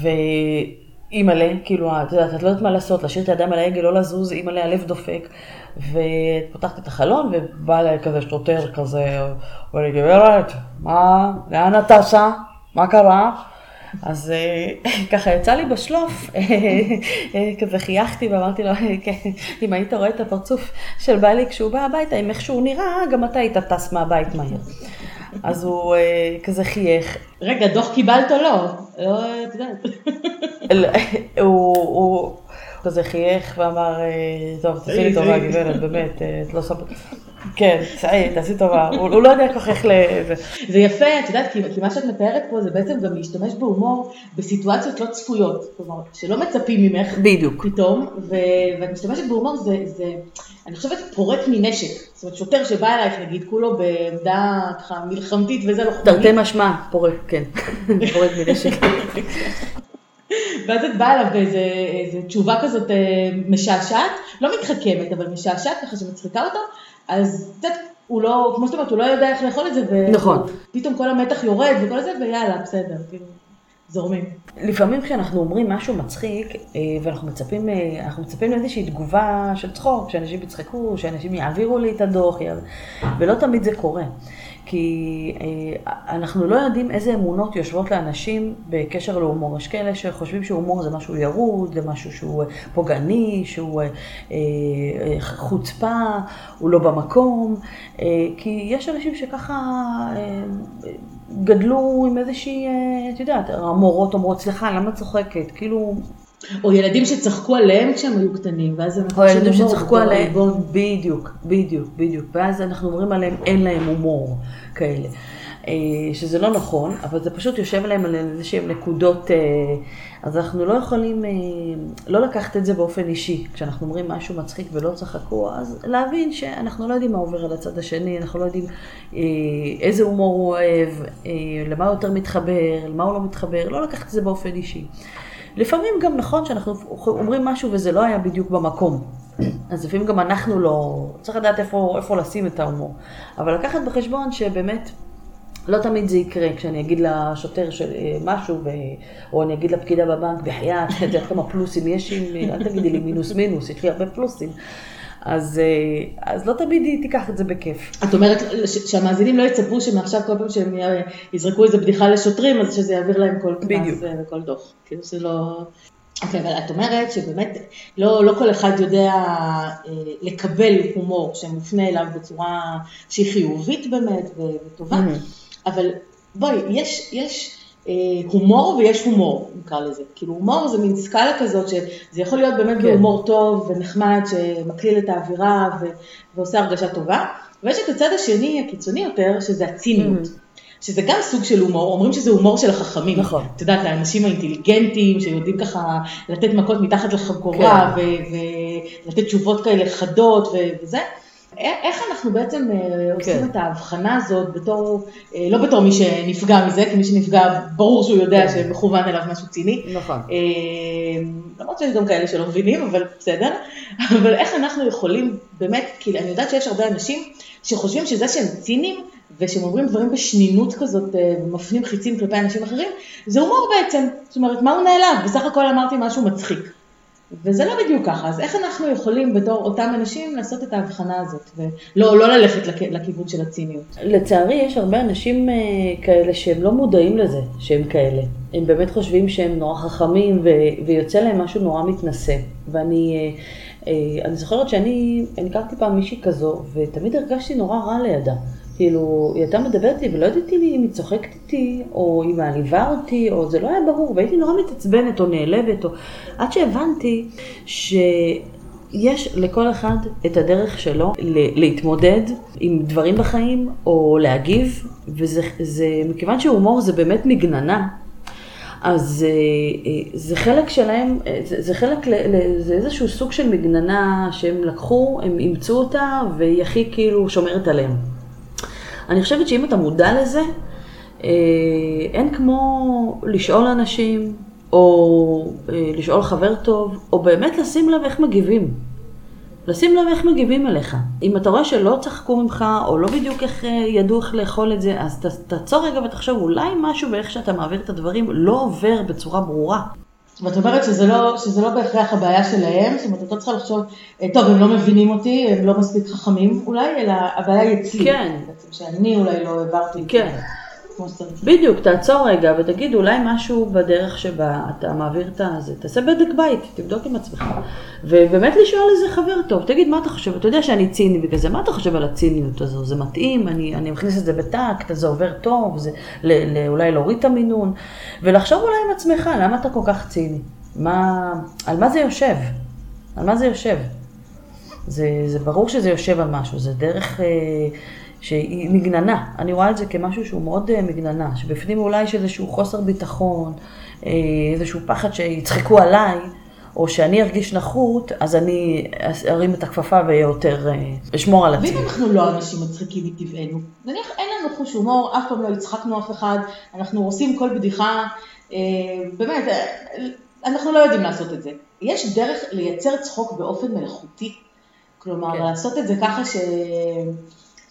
ואימא'לה, כאילו, את יודעת, את לא יודעת מה לעשות, להשאיר את הידיים על ההגה, לא לזוז, אימא'לה, הלב דופק, ופותחת את החלון, ובא אליי כזה שוטר כזה, אומר לי, גברת, מה, לאן את טסה? מה קרה? אז אה, ככה יצא לי בשלוף, אה, אה, כזה חייכתי ואמרתי לו, כן, אם היית רואה את הפרצוף של בעלי כשהוא בא הביתה, עם איך שהוא נראה, גם אתה היית טס מהבית מהר. אז הוא כזה חייך. רגע, דוח קיבלת או לא? לא, את יודעת. כזה חייך ואמר, אה, טוב, תעשי לי טובה גברת, באמת, אה, את לא שמת... כן, תעשי, תעשי טובה. הוא לא יודע כל כך איך ל... זה. יפה, את יודעת, כי, כי מה שאת מתארת פה זה בעצם גם להשתמש בהומור בסיטואציות לא צפויות. כלומר, שלא מצפים ממך בדיוק. פתאום, ואת משתמשת בהומור זה, זה, אני חושבת, פורק מנשק. זאת אומרת, שוטר שבא אלייך, נגיד, כולו בעמדה ככה מלחמתית וזה לא תרתי משמע, פורק, כן. פורק מנשק. ואז את באה אליו באיזה איזה תשובה כזאת אה, משעשעת, לא מתחכמת, אבל משעשעת ככה שמצחיקה אותו, אז יודעת, הוא לא, כמו שאת אומרת, הוא לא יודע איך לאכול את זה, נכון. ופתאום כל המתח יורד וכל זה, ויאללה, בסדר, כאילו, זורמים. לפעמים כשאנחנו אומרים משהו מצחיק, אה, ואנחנו מצפים, אה, אנחנו מצפים לאיזושהי תגובה של צחוק, שאנשים יצחקו, שאנשים יעבירו לי את הדוח, ולא תמיד זה קורה. כי אה, אנחנו לא יודעים איזה אמונות יושבות לאנשים בקשר להומור. יש כאלה שחושבים שהומור זה משהו ירוד, זה משהו שהוא אה, פוגעני, שהוא אה, חוצפה, הוא לא במקום. כי יש אנשים שככה גדלו עם איזושהי, את יודעת, המורות אומרות, סליחה, למה את צוחקת? כאילו, או ילדים שצחקו עליהם כשהם היו קטנים, ואז הם... או ילדים שצחקו עליהם, עלבון. בדיוק, בדיוק, בדיוק. ואז אנחנו אומרים עליהם, אין להם הומור כאלה. אה, שזה לא נכון, אבל זה פשוט יושב עליהם על איזה שהם נקודות, אה, אז אנחנו לא יכולים אה, לא לקחת את זה באופן אישי. כשאנחנו אומרים משהו מצחיק ולא צחקו, אז להבין שאנחנו לא יודעים מה עובר על הצד השני, אנחנו לא יודעים איזה הומור הוא אוהב, למה הוא יותר מתחבר, למה הוא לא מתחבר, לא לקחת את זה באופן אישי. לפעמים גם נכון שאנחנו אומרים משהו וזה לא היה בדיוק במקום. אז לפעמים גם אנחנו לא, צריך לדעת איפה, איפה לשים את ההומור. אבל לקחת בחשבון שבאמת לא תמיד זה יקרה, כשאני אגיד לשוטר של אה, משהו, ו... או אני אגיד לפקידה בבנק, בחייאת, את יודעת כמה פלוסים יש עם, אל תגידי לי מינוס מינוס, יש לי הרבה פלוסים. אז, אה, אז לא תמיד היא תיקח את זה בכיף. את אומרת שהמאזינים לא יצפו שמעכשיו כל פעם שהם יזרקו איזה בדיחה לשוטרים, אז שזה יעביר להם כל קנס. אה, וכל דוח. כאילו זה לא... אוקיי, אבל את אומרת שבאמת לא, לא כל אחד יודע אה, לקבל הומור שמופנה אליו בצורה שהיא חיובית באמת וטובה, Mhm. אבל בואי, יש, יש הומור ויש הומור, נקרא לזה. כאילו הומור זה מין סקאלה כזאת שזה יכול להיות באמת כן. בהומור טוב ונחמד שמקליל את האווירה ו, ועושה הרגשה טובה, ויש את הצד השני הקיצוני יותר, שזה הציניות. שזה גם סוג של הומור, אומרים שזה הומור של החכמים. נכון. את יודעת, האנשים האינטליגנטים שיודעים ככה לתת מכות מתחת לחגורה כן. ו- ולתת תשובות כאלה חדות ו- וזה. איך אנחנו בעצם אה, עושים כן. את ההבחנה הזאת בתור, אה, לא בתור מי שנפגע מזה, כי מי שנפגע ברור שהוא יודע כן. שמכוון אליו משהו ציני. נכון. אה, למרות שיש גם כאלה שלא מבינים, אבל בסדר. אבל איך אנחנו יכולים, באמת, כי אני יודעת שיש הרבה אנשים שחושבים שזה שהם ציניים, ושהם אומרים דברים בשנינות כזאת, ומפנים חיצים כלפי אנשים אחרים, זה הומור בעצם. זאת אומרת, מה הוא נעלב? בסך הכל אמרתי משהו מצחיק. וזה לא בדיוק ככה, אז איך אנחנו יכולים בתור אותם אנשים לעשות את ההבחנה הזאת, ולא לא ללכת לכ- לכיוון של הציניות. לצערי יש הרבה אנשים אה, כאלה שהם לא מודעים לזה שהם כאלה. הם באמת חושבים שהם נורא חכמים ו- ויוצא להם משהו נורא מתנשא. ואני אה, אה, אני זוכרת שאני אני הכרתי פעם מישהי כזו ותמיד הרגשתי נורא רע לידה. כאילו, היא הייתה מדברת איתי ולא ידעתי אם היא צוחקת איתי, או היא מעליבה אותי, או זה לא היה ברור, והייתי נורא מתעצבנת או נעלבת, או... עד שהבנתי ש... יש לכל אחד את הדרך שלו להתמודד עם דברים בחיים או להגיב, וזה זה, מכיוון שהומור זה באמת מגננה, אז אה, אה, זה חלק שלהם, אה, זה, זה חלק, זה איזשהו סוג של מגננה שהם לקחו, הם אימצו אותה והיא הכי כאילו שומרת עליהם. אני חושבת שאם אתה מודע לזה, אה, אין כמו לשאול אנשים, או אה, לשאול חבר טוב, או באמת לשים לב איך מגיבים. לשים לב איך מגיבים אליך. אם אתה רואה שלא צחקו ממך, או לא בדיוק איך אה, ידעו איך לאכול את זה, אז ת, תעצור רגע ותחשוב, אולי משהו באיך שאתה מעביר את הדברים לא עובר בצורה ברורה. ואת אומרת שזה לא, שזה לא בהכרח הבעיה שלהם, זאת אומרת, את לא צריכה לחשוב, "אה, טוב, הם לא מבינים אותי, הם לא מספיק חכמים אולי, אלא הבעיה היא אצלי. כן. בעצם שאני אולי לא העברתי כן. בדיוק, תעצור רגע ותגיד אולי משהו בדרך שבה אתה מעביר את הזה, תעשה בדק בית, תבדוק עם עצמך. ובאמת לשאול איזה חבר טוב, תגיד מה אתה חושב, אתה יודע שאני ציני בגלל זה, מה אתה חושב על הציניות הזו, זה מתאים, אני, אני מכניס את זה בטקט, זה עובר טוב, זה ל, ל, אולי להוריד את המינון, ולחשוב אולי עם עצמך, למה אתה כל כך ציני? מה, על מה זה יושב? על מה זה יושב? זה, זה ברור שזה יושב על משהו, זה דרך אה, שהיא מגננה. אני רואה את זה כמשהו שהוא מאוד אה, מגננה, שבפנים אולי יש איזשהו חוסר ביטחון, אה, איזשהו פחד שיצחקו עליי, או שאני ארגיש נחות, אז אני ארים את הכפפה ואהיה יותר, אה, אשמור על עצמי. ואם אנחנו לא אנשים מצחיקים מטבענו, נניח אין לנו חוש הומור, אף פעם לא הצחקנו אף אחד, אנחנו עושים כל בדיחה, אה, באמת, אנחנו לא יודעים לעשות את זה. יש דרך לייצר צחוק באופן מלאכותי, כלומר כן. לעשות את זה ככה ש...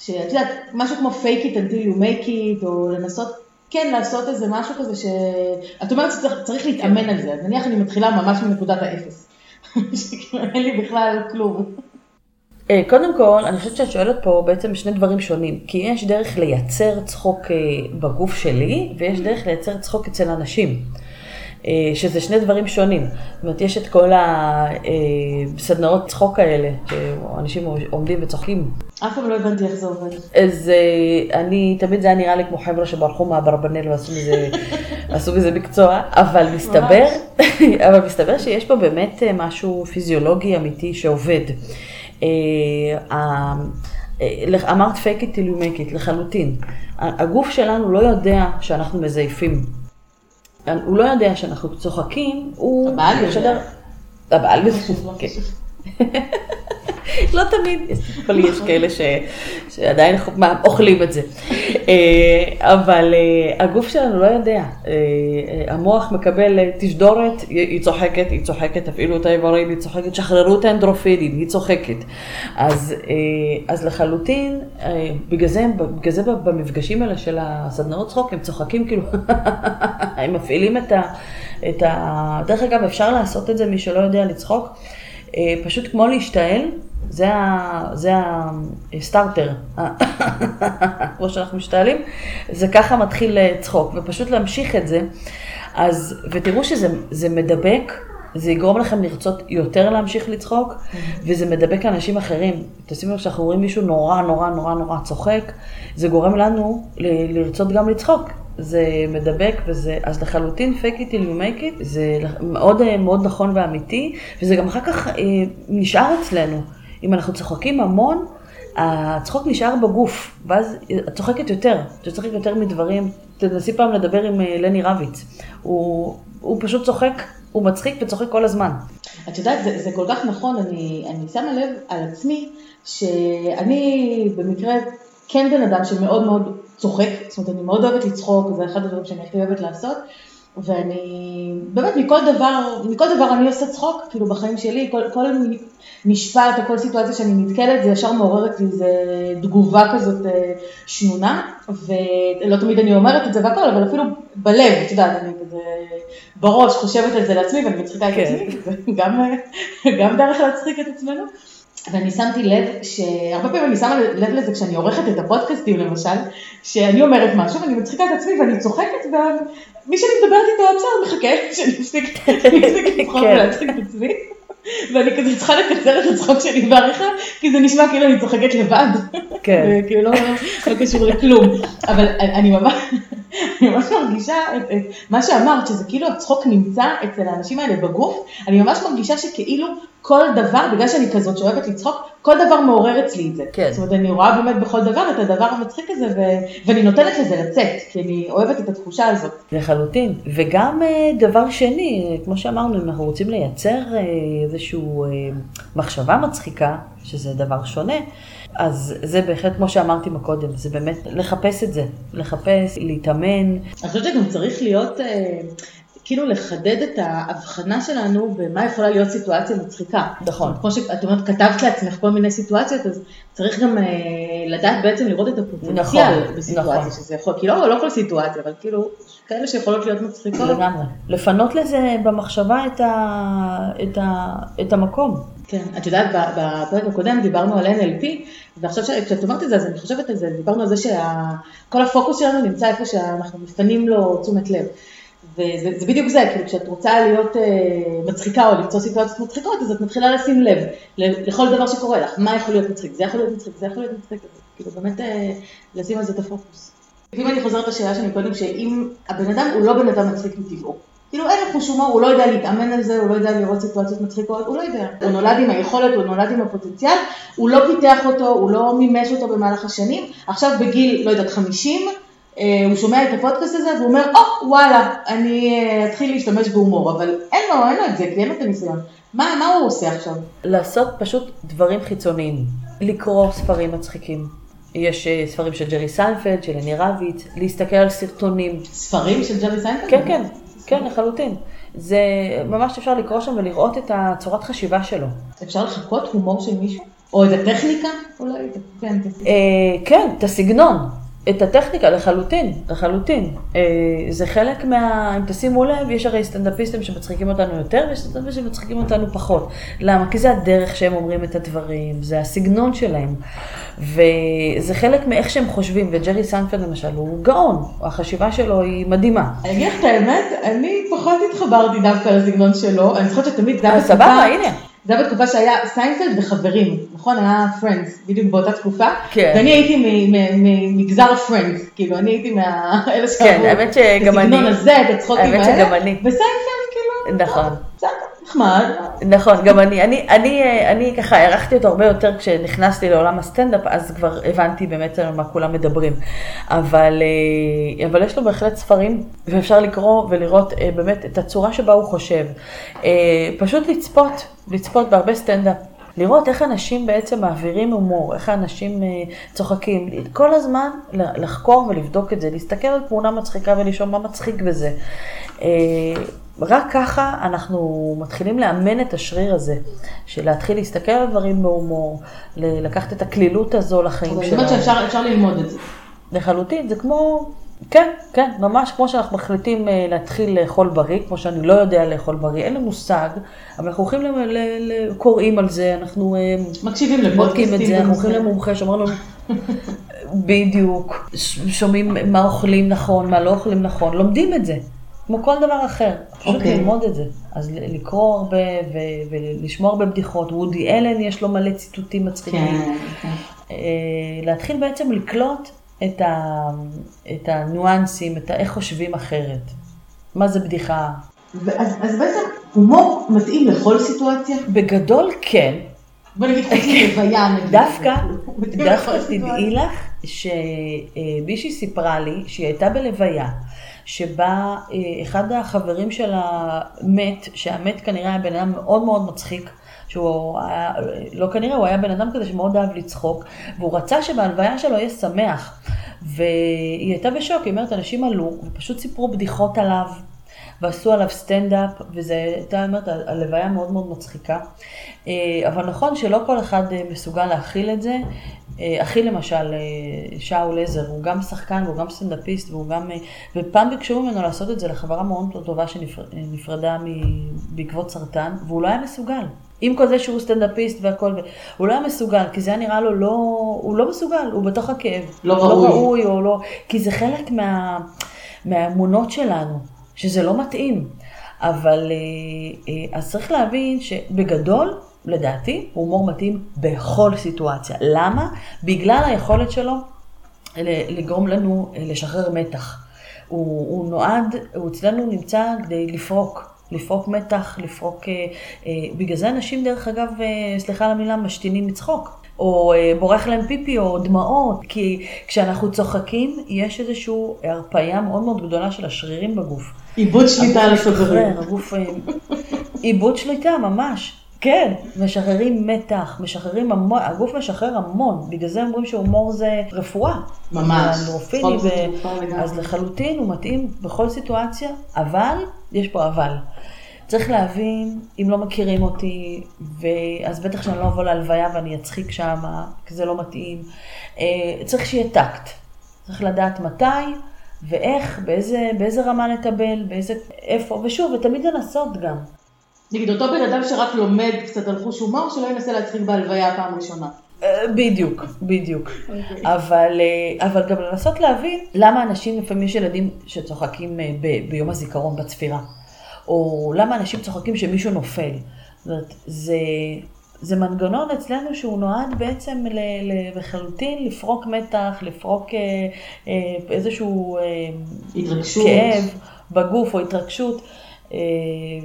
שאת יודעת, משהו כמו fake it until you make it, או לנסות כן לעשות איזה משהו כזה ש... את אומרת שצריך צריך להתאמן על זה, אז נניח אני מתחילה ממש מנקודת האפס, אין לי בכלל כלום. אה, קודם כל, אני חושבת שאת שואלת פה בעצם שני דברים שונים. כי יש דרך לייצר צחוק אה, בגוף שלי, ויש דרך לייצר צחוק אצל אנשים. אה, שזה שני דברים שונים. זאת אומרת, יש את כל הסדנאות צחוק האלה, שאנשים עומדים וצוחקים. אף פעם לא הבנתי איך זה עובד. אז אה, אני, תמיד זה היה נראה לי כמו חבר'ה שברחו מהברבנל ועשו מזה, מקצוע, אבל מסתבר, אבל מסתבר שיש פה באמת אה, משהו פיזיולוגי אמיתי שעובד. אה, אה, אמרת fake it till you make it, לחלוטין. הגוף שלנו לא יודע שאנחנו מזייפים. הוא לא יודע שאנחנו צוחקים, הוא... הבעל יודע. הבעל יודע, כן. לא תמיד, אבל יש כאלה ש, שעדיין אוכלים את זה. אה, אבל אה, הגוף שלנו לא יודע. אה, המוח מקבל תשדורת, היא צוחקת, היא צוחקת, תפעילו את האיברים, היא צוחקת, שחררו את האנדרופינים, היא צוחקת. אז, אז לחלוטין, בגלל זה, בגלל זה במפגשים האלה של הסדנאות צחוק, הם צוחקים כאילו, הם מפעילים את ה... את ה... דרך אגב, אפשר לעשות את זה, מי שלא יודע לצחוק. פשוט כמו להשתעל, זה, ה, זה הסטארטר, כמו שאנחנו משתעלים, זה ככה מתחיל לצחוק, ופשוט להמשיך את זה, אז, ותראו שזה זה מדבק, זה יגרום לכם לרצות יותר להמשיך לצחוק, וזה מדבק לאנשים אחרים. תשימו לב שאנחנו רואים מישהו נורא נורא נורא נורא צוחק, זה גורם לנו ל- לרצות גם לצחוק. זה מדבק וזה, אז לחלוטין fake it till you make it, זה מאוד אה, מאוד נכון ואמיתי, וזה גם אחר כך אה, נשאר אצלנו. אם אנחנו צוחקים המון, הצחוק נשאר בגוף, ואז את צוחקת יותר, את צוחקת יותר מדברים. תנסי פעם לדבר עם אה, לני רביץ, הוא, הוא פשוט צוחק, הוא מצחיק וצוחק כל הזמן. את יודעת, זה, זה כל כך נכון, אני, אני שמה לב על עצמי, שאני במקרה כן בן אדם שמאוד מאוד צוחק, זאת אומרת, אני מאוד אוהבת לצחוק, זה אחד הדברים שאני הכי אוהבת לעשות, ואני, באמת, מכל דבר, מכל דבר אני עושה צחוק, כאילו בחיים שלי, כל, כל משפט או כל סיטואציה שאני נתקלת, זה ישר מעוררת לי איזה תגובה כזאת אה, שנונה, ולא תמיד אני אומרת את זה והכל, אבל אפילו בלב, את יודעת, אני כזה בראש חושבת על זה לעצמי ואני מצחיקה את כן. עצמי, גם, גם דרך להצחיק את עצמנו. ואני שמתי לב שהרבה פעמים אני שמה לב לזה כשאני עורכת את הפודקאסטים למשל, שאני אומרת משהו ואני מצחיקה את עצמי ואני צוחקת ומי שאני מדברת איתו בסדר מחכה שאני אפסיק לצחוק כן. ולהצחיק את עצמי. ואני כזה צריכה לקצר את הצחוק שלי בעריכה, כי זה נשמע כאילו אני צוחקת לבד. כן. וכאילו לא, לא קשור לכלום. אבל אני ממש, אני ממש מרגישה את, את מה שאמרת, שזה כאילו הצחוק נמצא אצל האנשים האלה בגוף, אני ממש מרגישה שכאילו כל דבר, בגלל שאני כזאת שאוהבת לצחוק, כל דבר מעורר אצלי את זה. כן. זאת אומרת, אני רואה באמת בכל דבר את הדבר המצחיק הזה, ו, ואני נותנת לזה לצאת, כי אני אוהבת את התחושה הזאת. לחלוטין. וגם אה, דבר שני, אה, כמו שאמרנו, אם אנחנו רוצים לייצר אה, איזושהי מחשבה מצחיקה, שזה דבר שונה, אז זה בהחלט, כמו שאמרתי מקודם, זה באמת לחפש את זה, לחפש, להתאמן. אני חושבת שגם צריך להיות, כאילו לחדד את ההבחנה שלנו במה יכולה להיות סיטואציה מצחיקה. נכון. כמו שאת אומרת, כתבת לעצמך כל מיני סיטואציות, אז צריך גם אה, לדעת בעצם לראות את הפוטנציאל נכון, בסיטואציה, נכון. שזה יכול, כי לא, לא כל סיטואציה, אבל כאילו, כאלה שיכולות להיות מצחיקות. לגמרי. לפנות לזה במחשבה את, ה, את, ה, את המקום. כן, את יודעת, בפרק הקודם דיברנו על NLP, ועכשיו כשאת אומרת את זה, אז אני חושבת על זה, דיברנו על זה שכל הפוקוס שלנו נמצא איפה שאנחנו מפנים לו תשומת לב. וזה זה בדיוק זה, כאילו כשאת רוצה להיות אה, מצחיקה או למצוא סיטואציות מצחיקות, אז את מתחילה לשים לב לכל דבר שקורה לך, מה יכול להיות מצחיק, זה יכול להיות מצחיק, זה יכול להיות מצחיק, כאילו באמת אה, לשים על זה את הפוקוס. אם אני חוזרת לשאלה שלי קודם, שאם הבן אדם הוא לא בן אדם מצחיק מטבעו. כאילו אין לו חוש הומור, הוא לא יודע להתאמן על זה, הוא לא יודע לראות סיטואציות מצחיקות, הוא לא יודע. הוא נולד עם היכולת, הוא נולד עם הפוטנציאל, הוא לא פיתח אותו, הוא לא מימש אותו במהלך השנים. עכשיו בגיל, לא יודעת, 50, אה, הוא שומע את הפודקאסט הזה והוא אומר, או, וואלה, אני אה, אתחיל להשתמש בהומור, אבל אין לו, אין לו את זה, כי אין לו את הניסיון. מה, מה הוא עושה עכשיו? לעשות פשוט דברים חיצוניים. לקרוא ספרים מצחיקים. יש אה, ספרים של ג'רי סיינפלד, של אדיר רביץ, להסתכל על סרטונים. ספרים של ג'רי סיינפלד? כן, כן, כן, לחלוטין. זה ממש אפשר לקרוא שם ולראות את הצורת חשיבה שלו. אפשר לחקות הומור של מישהו? או את הטכניקה? אולי, כן, כן. אה, כן, את הסגנון, את הטכניקה לחלוטין, לחלוטין. אה, זה חלק מה... אם תשימו לב, יש הרי סטנדאפיסטים שמצחיקים אותנו יותר, ויש סטנדאפיסטים שמצחיקים אותנו פחות. למה? כי זה הדרך שהם אומרים את הדברים, זה הסגנון שלהם. וזה חלק מאיך שהם חושבים, וג'רי סיינפלד למשל הוא גאון, החשיבה שלו היא מדהימה. אני אגיד לך את האמת, אני פחות התחברתי דווקא לסגנון שלו, אני זוכרת שתמיד היה אז סבבה, הנה. זה היה בתקופה שהיה סיינפלד וחברים, נכון? היה Friends, בדיוק באותה תקופה. כן. ואני הייתי ממגזר ה Friends, כאילו אני הייתי מאלה כן, האמת שגם את הסגנון אני. הזה, את הצחוקים האלה. האמת שגם אני. וסיינפלד כאילו, נכון. בסדר, נחמד. נכון, גם אני, אני, אני, אה, אני ככה הערכתי אותו הרבה יותר כשנכנסתי לעולם הסטנדאפ, אז כבר הבנתי באמת על מה כולם מדברים. אבל, אה, אבל יש לו בהחלט ספרים, ואפשר לקרוא ולראות אה, באמת את הצורה שבה הוא חושב. אה, פשוט לצפות, לצפות בהרבה סטנדאפ. לראות איך אנשים בעצם מעבירים הומור, איך אנשים אה, צוחקים, כל הזמן לחקור ולבדוק את זה, להסתכל על תמונה מצחיקה ולשאול מה מצחיק בזה. רק ככה אנחנו מתחילים לאמן את השריר הזה, של להתחיל להסתכל על דברים בהומור, לקחת את הקלילות הזו לחיים זאת שלנו. אומרת שאפשר אפשר ללמוד את זה. לחלוטין, זה כמו, כן, כן, ממש כמו שאנחנו מחליטים אה, להתחיל לאכול בריא, כמו שאני לא יודע לאכול בריא, אין לי מושג, אבל אנחנו הולכים, ל- ל- ל- קוראים על זה, אנחנו אה, מקשיבים בודקים לפודקאסטים. את זה, אנחנו. הולכים למומחה שאומר לנו, בדיוק, שומעים מה אוכלים נכון, מה לא אוכלים נכון, לומדים את זה, כמו כל דבר אחר, פשוט אוקיי. ללמוד את זה. אז לקרוא הרבה ו- ולשמוע הרבה בדיחות, וודי אלן יש לו מלא ציטוטים מצחיקים. כן, כן. אה, להתחיל בעצם לקלוט את, ה, את הניואנסים, את ה, איך חושבים אחרת. מה זה בדיחה? ואז אז בעצם הומור מתאים לכל סיטואציה? בגדול כן, בוא נגיד חוץ מלוויה נגיד. דווקא, דווקא. תדעי לך שמישהי סיפרה לי שהיא הייתה בלוויה, שבה אה, אחד החברים שלה מת, שהמת כנראה היה בן אדם מאוד מאוד מצחיק. שהוא היה, לא כנראה, הוא היה בן אדם כזה שמאוד אהב לצחוק, והוא רצה שבהלוויה שלו יהיה שמח. והיא הייתה בשוק, היא אומרת, אנשים עלו, ופשוט סיפרו בדיחות עליו, ועשו עליו סטנדאפ, וזה הייתה, אומרת, הלוויה מאוד מאוד מצחיקה. אה, אבל נכון שלא כל אחד אה, מסוגל להכיל את זה. אחי למשל, אה, שאול עזר, הוא גם שחקן והוא גם סטנדאפיסט, והוא גם... ופעם ביקשו ממנו לעשות את זה לחברה מאוד טובה שנפרדה בעקבות סרטן, והוא לא היה מסוגל. עם כל זה שהוא סטנדאפיסט והכל, הוא לא היה מסוגל, כי זה היה נראה לו לא, הוא לא מסוגל, הוא בתוך הכאב. לא הוא ראוי. לא ראוי, או לא, כי זה חלק מה, מהאמונות שלנו, שזה לא מתאים. אבל אה, אה, אז צריך להבין שבגדול, לדעתי, הומור מתאים בכל סיטואציה. למה? בגלל היכולת שלו לגרום לנו אה, לשחרר מתח. הוא, הוא נועד, הוא אצלנו נמצא כדי לפרוק. לפרוק מתח, לפרוק... בגלל זה אנשים, דרך אגב, סליחה על המילה, משתינים מצחוק. או אה, בורח להם פיפי או דמעות, כי כשאנחנו צוחקים, יש איזושהי הרפאיה מאוד מאוד גדולה של השרירים בגוף. איבוד שליטה על הגוף, אה, איבוד שליטה, ממש. כן, משחררים מתח, משחררים המון, הגוף משחרר המון, בגלל זה אומרים שהומור זה רפואה. ממש. זה ו-. אז לחלוטין הוא מתאים בכל סיטואציה, אבל יש פה אבל. צריך להבין, אם לא מכירים אותי, ו- אז בטח שאני לא אבוא להלוויה ואני אצחיק שם, כי זה לא מתאים. אה, צריך שיהיה טקט. צריך לדעת מתי ואיך, באיזה, באיזה רמה נקבל, באיזה, איפה, ושוב, ותמיד לנסות גם. נגיד, אותו בן אדם שרק לומד קצת על חוש הומור, שלא ינסה להצחיק בהלוויה פעם ראשונה. אה, בדיוק, בדיוק. אבל, אה, אבל גם לנסות להבין למה אנשים, לפעמים יש ילדים שצוחקים ב- ביום הזיכרון בצפירה, או למה אנשים צוחקים שמישהו נופל. זאת אומרת, זה, זה מנגנון אצלנו שהוא נועד בעצם לחלוטין לפרוק מתח, לפרוק אה, אה, איזשהו אה, התרגשות. כאב בגוף או התרגשות.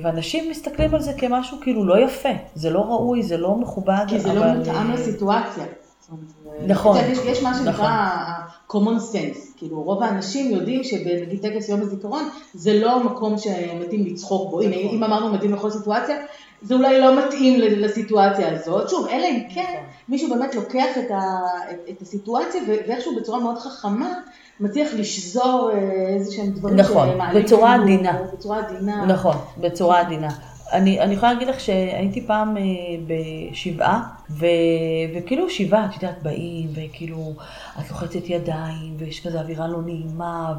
ואנשים מסתכלים על זה כמשהו כאילו לא יפה, זה לא ראוי, זה לא מכובד, כי זה לא אבל, מותאם אה, לסיטואציה. נכון. יש, מה נכון. שנקרא common sense, כאילו רוב האנשים יודעים שבנגיד טקס יום הזיכרון זה לא מקום שמתאים לצחוק בו, הנה נכון. אם אמרנו מתאים לכל סיטואציה, זה אולי לא מתאים לסיטואציה הזאת, שוב, אלא אם כן נכון. מישהו באמת לוקח את, ה, את, את הסיטואציה ואיכשהו בצורה מאוד חכמה מצליח לשזור אה, איזה שהם דברים נכון, שמעלים בצורה כאילו, עדינה. בצורה עדינה. נכון, בצורה עדינה. אני, אני יכולה להגיד לך שהייתי פעם אה, בשבעה, ו, וכאילו שבעה, את יודעת, באים, וכאילו, את לוחצת ידיים, ויש כזה אווירה לא נעימה,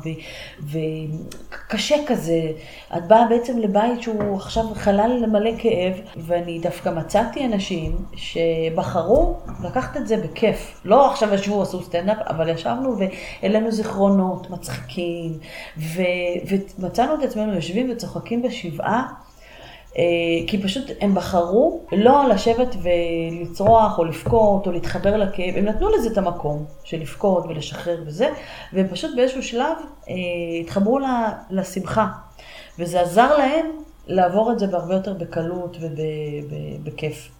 וקשה כזה. את באה בעצם לבית שהוא עכשיו חלל מלא כאב, ואני דווקא מצאתי אנשים שבחרו לקחת את זה בכיף. לא עכשיו ישבו, עשו סטנדאפ, אבל ישבנו והעלינו זיכרונות מצחיקים, ו, ומצאנו את עצמנו יושבים וצוחקים בשבעה. אה, כי פשוט הם בחרו לא לשבת ולצרוח או לבכות או להתחבר לכאב, הם נתנו לזה את המקום של לבכות ולשחרר וזה, והם פשוט באיזשהו שלב אה, התחברו לשמחה, וזה עזר להם לעבור את זה בהרבה יותר בקלות ובכיף.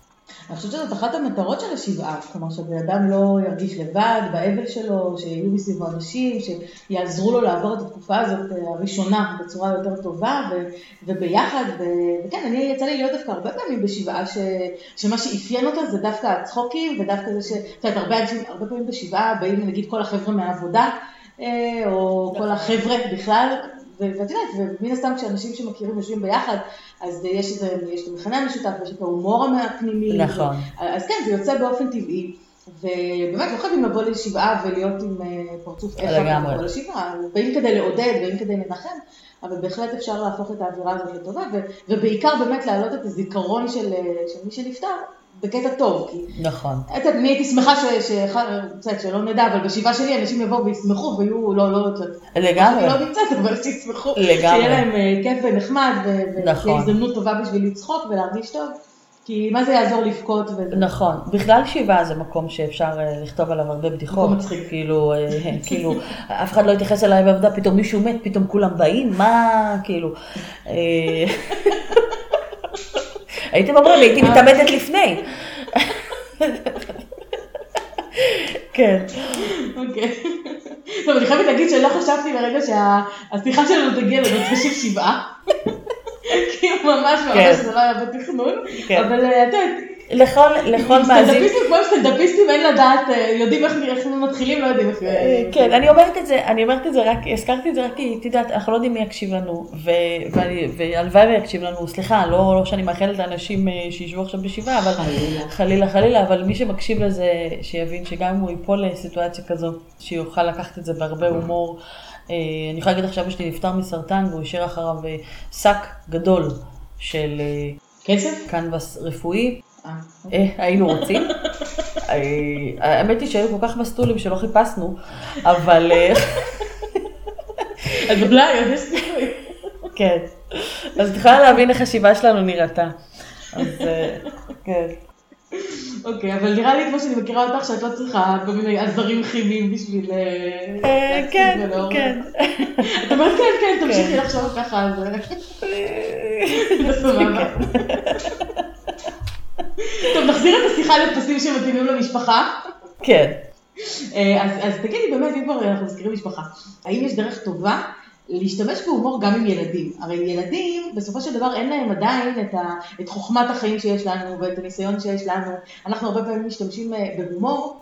אני חושבת שזאת אחת המטרות של השבעה, כלומר שבן אדם לא ירגיש לבד באבל שלו, שיהיו מסביבו אנשים, שיעזרו לו לעבור את התקופה הזאת אה, הראשונה בצורה יותר טובה ו, וביחד, ו, וכן, אני יצא לי להיות דווקא הרבה פעמים בשבעה, ש, שמה שאפיין אותה זה דווקא הצחוקים, ודווקא זה ש... את יודעת, הרבה אנשים, הרבה פעמים בשבעה באים נגיד כל החבר'ה מהעבודה, אה, או כל החבר'ה בכלל, ואת יודעת, ומן הסתם כשאנשים שמכירים יושבים ביחד, אז יש איזה, יש את המכנה המשותף, ויש את ההומור הפנימי. נכון. ו- אז כן, זה יוצא באופן טבעי. ובאמת, לא חייבים לבוא לשבעה ולהיות עם אה, פרצוף איפה. לבוא לשבעה, באים כדי לעודד, באים כדי לנחם, אבל בהחלט אפשר להפוך את האווירה הזאת לטובה, ובעיקר באמת להעלות את הזיכרון של, אה, של מי שנפטר בקטע טוב, כי נכון. את יודעת, אני הייתי שמחה ש- ש- קצת, שלא נדע, אבל בשבעה שלי אנשים יבואו וישמחו ויהיו, לא, לא, יודעת, לגמרי. לא נמצאת, אבל שישמחו, לגמרי. שיהיה להם אה, כיף ונחמד, ו- נכון. הזדמנות טובה בשביל לצחוק ולהרגיש טוב, כי מה זה יעזור לבכות וזה. נכון, בכלל שבעה זה מקום שאפשר אה, לכתוב עליו הרבה בדיחות. מקום מצחיק. כאילו, אה, כאילו, אף אחד לא יתייחס אליי בעבודה, פתאום מישהו מת, פתאום כולם באים, מה, כאילו. הייתם אומרים, הייתי מתאבדת לפני. כן. אוקיי. טוב, אני חייבת להגיד שלא חשבתי לרגע שהשיחה שלנו תגיע לנושא של שבעה. כאילו ממש כן. ממש זה לא היה בתכנון, כן. אבל אה, את יודעת, לכל, לכל מאזין. סטנדאפיסטים כמו סטנדאפיסטים אין לדעת, אה, יודעים איך איך מתחילים, לא יודעים איך... אה, כן, אני אומרת את זה, אני אומרת את זה רק, הזכרתי את זה רק כי, את יודעת, אנחנו לא יודעים מי יקשיב לנו, והלוואי ויקשיב לנו, סליחה, לא לא שאני מאחלת לאנשים אה, שישבו עכשיו בשבעה, אבל חלילה. חלילה, אבל מי שמקשיב לזה, שיבין שגם אם הוא ייפול לסיטואציה כזו, שיוכל לקחת את זה בהרבה הומור. אני יכולה להגיד עכשיו, אשתי נפטר מסרטן, והוא השאיר אחריו שק גדול של כסף? קנבס רפואי, היינו רוצים. אה, האמת היא שהיו כל כך מסטולים שלא חיפשנו, אבל אה, אז בבלאי, אז יש סיכוי. כן. אז את יכולה להבין איך השיבה שלנו נראתה. אז אה, כן. אוקיי, אבל נראה לי כמו שאני מכירה אותך, שאת לא צריכה כל מיני עזרים כימיים בשביל... אה, אה, כן. כן. את אומרת כן, כן, תמשיכי לחשוב ככה, אז... זה. טוב, נחזיר את השיחה לפסים שמתאימים למשפחה. כן. אה, אז, אז תגידי באמת, אם כבר אנחנו מזכירים משפחה, האם יש דרך טובה להשתמש בהומור גם עם ילדים. הרי ילדים, בסופו של דבר אין להם עדיין את, ה, את חוכמת החיים שיש לנו ואת הניסיון שיש לנו. אנחנו הרבה פעמים משתמשים אה, בהומור.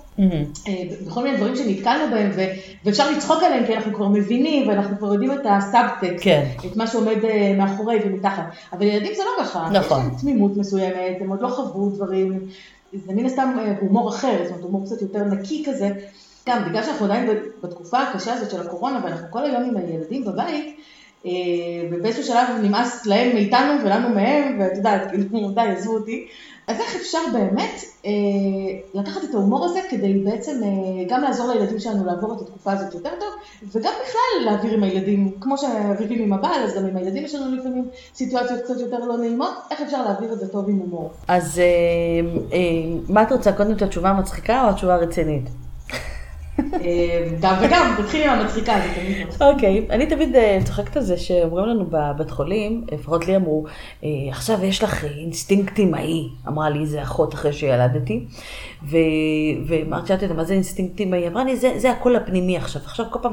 אה, בכל מיני דברים שנתקלנו בהם, ו- ואפשר לצחוק עליהם כי אנחנו כבר מבינים ואנחנו כבר יודעים את הסאבטקסט, כן. את מה שעומד אה, מאחורי ומתחת. אבל ילדים זה לא ככה, נכון. יש להם תמימות מסוימת, הם עוד לא חוו דברים, זה מן הסתם הומור אחר, זאת אומרת הומור קצת יותר נקי כזה. גם בגלל שאנחנו עדיין בתקופה הקשה הזאת של הקורונה ואנחנו כל היום עם הילדים בבית, אה, ובאיזשהו שלב נמאס להם מאיתנו ולנו מהם, ואת יודעת, כאילו, די, עזבו אותי. אז איך אפשר באמת אה, לקחת את ההומור הזה כדי בעצם אה, גם לעזור לילדים שלנו לעבור את התקופה הזאת יותר טוב, וגם בכלל להעביר עם הילדים, כמו שריבים עם הבעל, אז גם עם הילדים יש לנו לפעמים סיטואציות קצת יותר לא נעימות, איך אפשר להעביר את זה טוב עם הומור. אז אה, אה, מה את רוצה, קודם את התשובה המצחיקה או התשובה הרצינית? אה, גם וגם, תתחילי עם המצחיקה, תמיד טוב. אוקיי, אני תמיד אה, צוחקת על זה שאומרים לנו בבית חולים, לפחות לי אמרו, אה, עכשיו יש לך אינסטינקט אימהי, אמרה לי איזה אחות אחרי שילדתי, ו- ואמרתי, שאלתי אותה, מה זה אינסטינקט אימהי? אמרה לי, זה, הקול הפנימי עכשיו, עכשיו כל פעם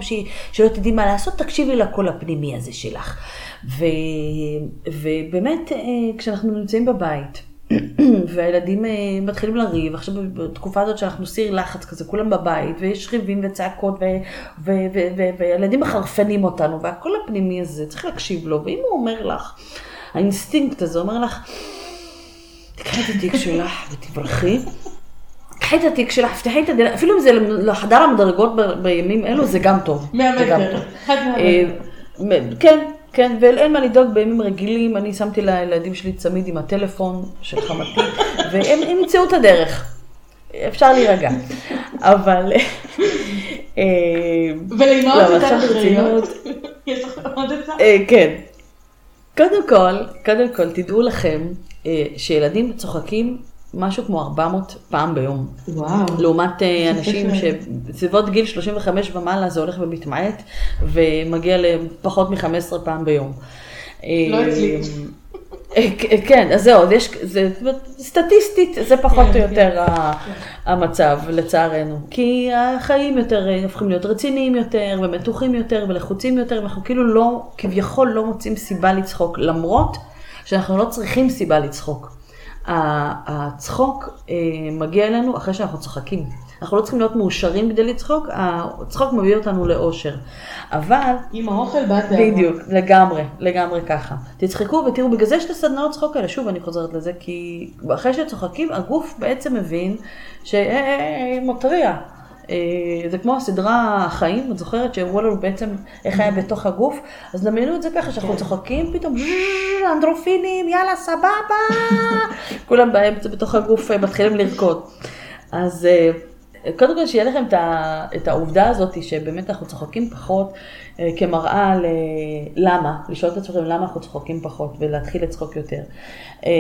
שלא תדעי מה לעשות, תקשיבי לקול הפנימי הזה שלך. ובאמת, כשאנחנו נמצאים בבית, והילדים אה, מתחילים לריב, עכשיו בתקופה הזאת שאנחנו סיר לחץ כזה, כולם בבית, ויש ריבים וצעקות, ו- ו- ו- ו- וילדים מחרפנים אותנו, והקול הפנימי הזה, צריך להקשיב לו, ואם הוא אומר לך, האינסטינקט הזה אומר לך, תיקחי את התיק שלך ותברחי. קחי את התיק שלך, תפתחי את הדלת, אפילו אם זה לחדר המדרגות בימים אלו, זה גם טוב. מאה זה גם מטר, אה, כן, כן, ואין מה לדאוג בימים רגילים, אני שמתי לילדים שלי צמיד עם הטלפון של חמתי, והם הם ימצאו את הדרך. אפשר להירגע. אבל... ולאמהות לא, יותר. ברצינות. יש לך עוד עצה? אה, כן. קודם כל, קודם כל, תדעו לכם אה, שילדים צוחקים משהו כמו 400 פעם ביום. וואו. לעומת אה, אנשים יפה. שבסביבות גיל 35 ומעלה זה הולך ומתמעט, ומגיע לפחות מ-15 פעם ביום. לא אצלי. אה, אה, כן, אז זהו, יש, זה, סטטיסטית זה פחות כן, או יותר ה- המצב, לצערנו. כי החיים יותר הופכים להיות רציניים יותר, ומתוחים יותר, ולחוצים יותר, ואנחנו כאילו לא, כביכול לא מוצאים סיבה לצחוק, למרות שאנחנו לא צריכים סיבה לצחוק. הצחוק אה, מגיע אלינו אחרי שאנחנו צוחקים. אנחנו לא צריכים להיות מאושרים כדי לצחוק, הצחוק מביא אותנו לאושר. אבל עם האוכל בא תאווה. בדיוק, לגמרי, לגמרי ככה. תצחקו ותראו, בגלל זה יש את הסדנאות צחוק האלה, שוב אני חוזרת לזה, כי אחרי שצוחקים, הגוף בעצם מבין שמתריע. אה, זה כמו הסדרה החיים, את זוכרת שהראו לנו בעצם איך היה בתוך הגוף? אז דמיינו את זה ככה, שאנחנו כן. צוחקים, פתאום ז'ז', אנדרופינים, יאללה, סבבה. כולם באמצע בתוך הגוף אה, מתחילים לרקוד. אז אה, קודם כל שיהיה לכם את, העובדה הזאת שבאמת אנחנו צוחקים פחות אה, כמראה ל... למה, לשאול את עצמכם למה אנחנו צוחקים פחות ולהתחיל לצחוק יותר. אה,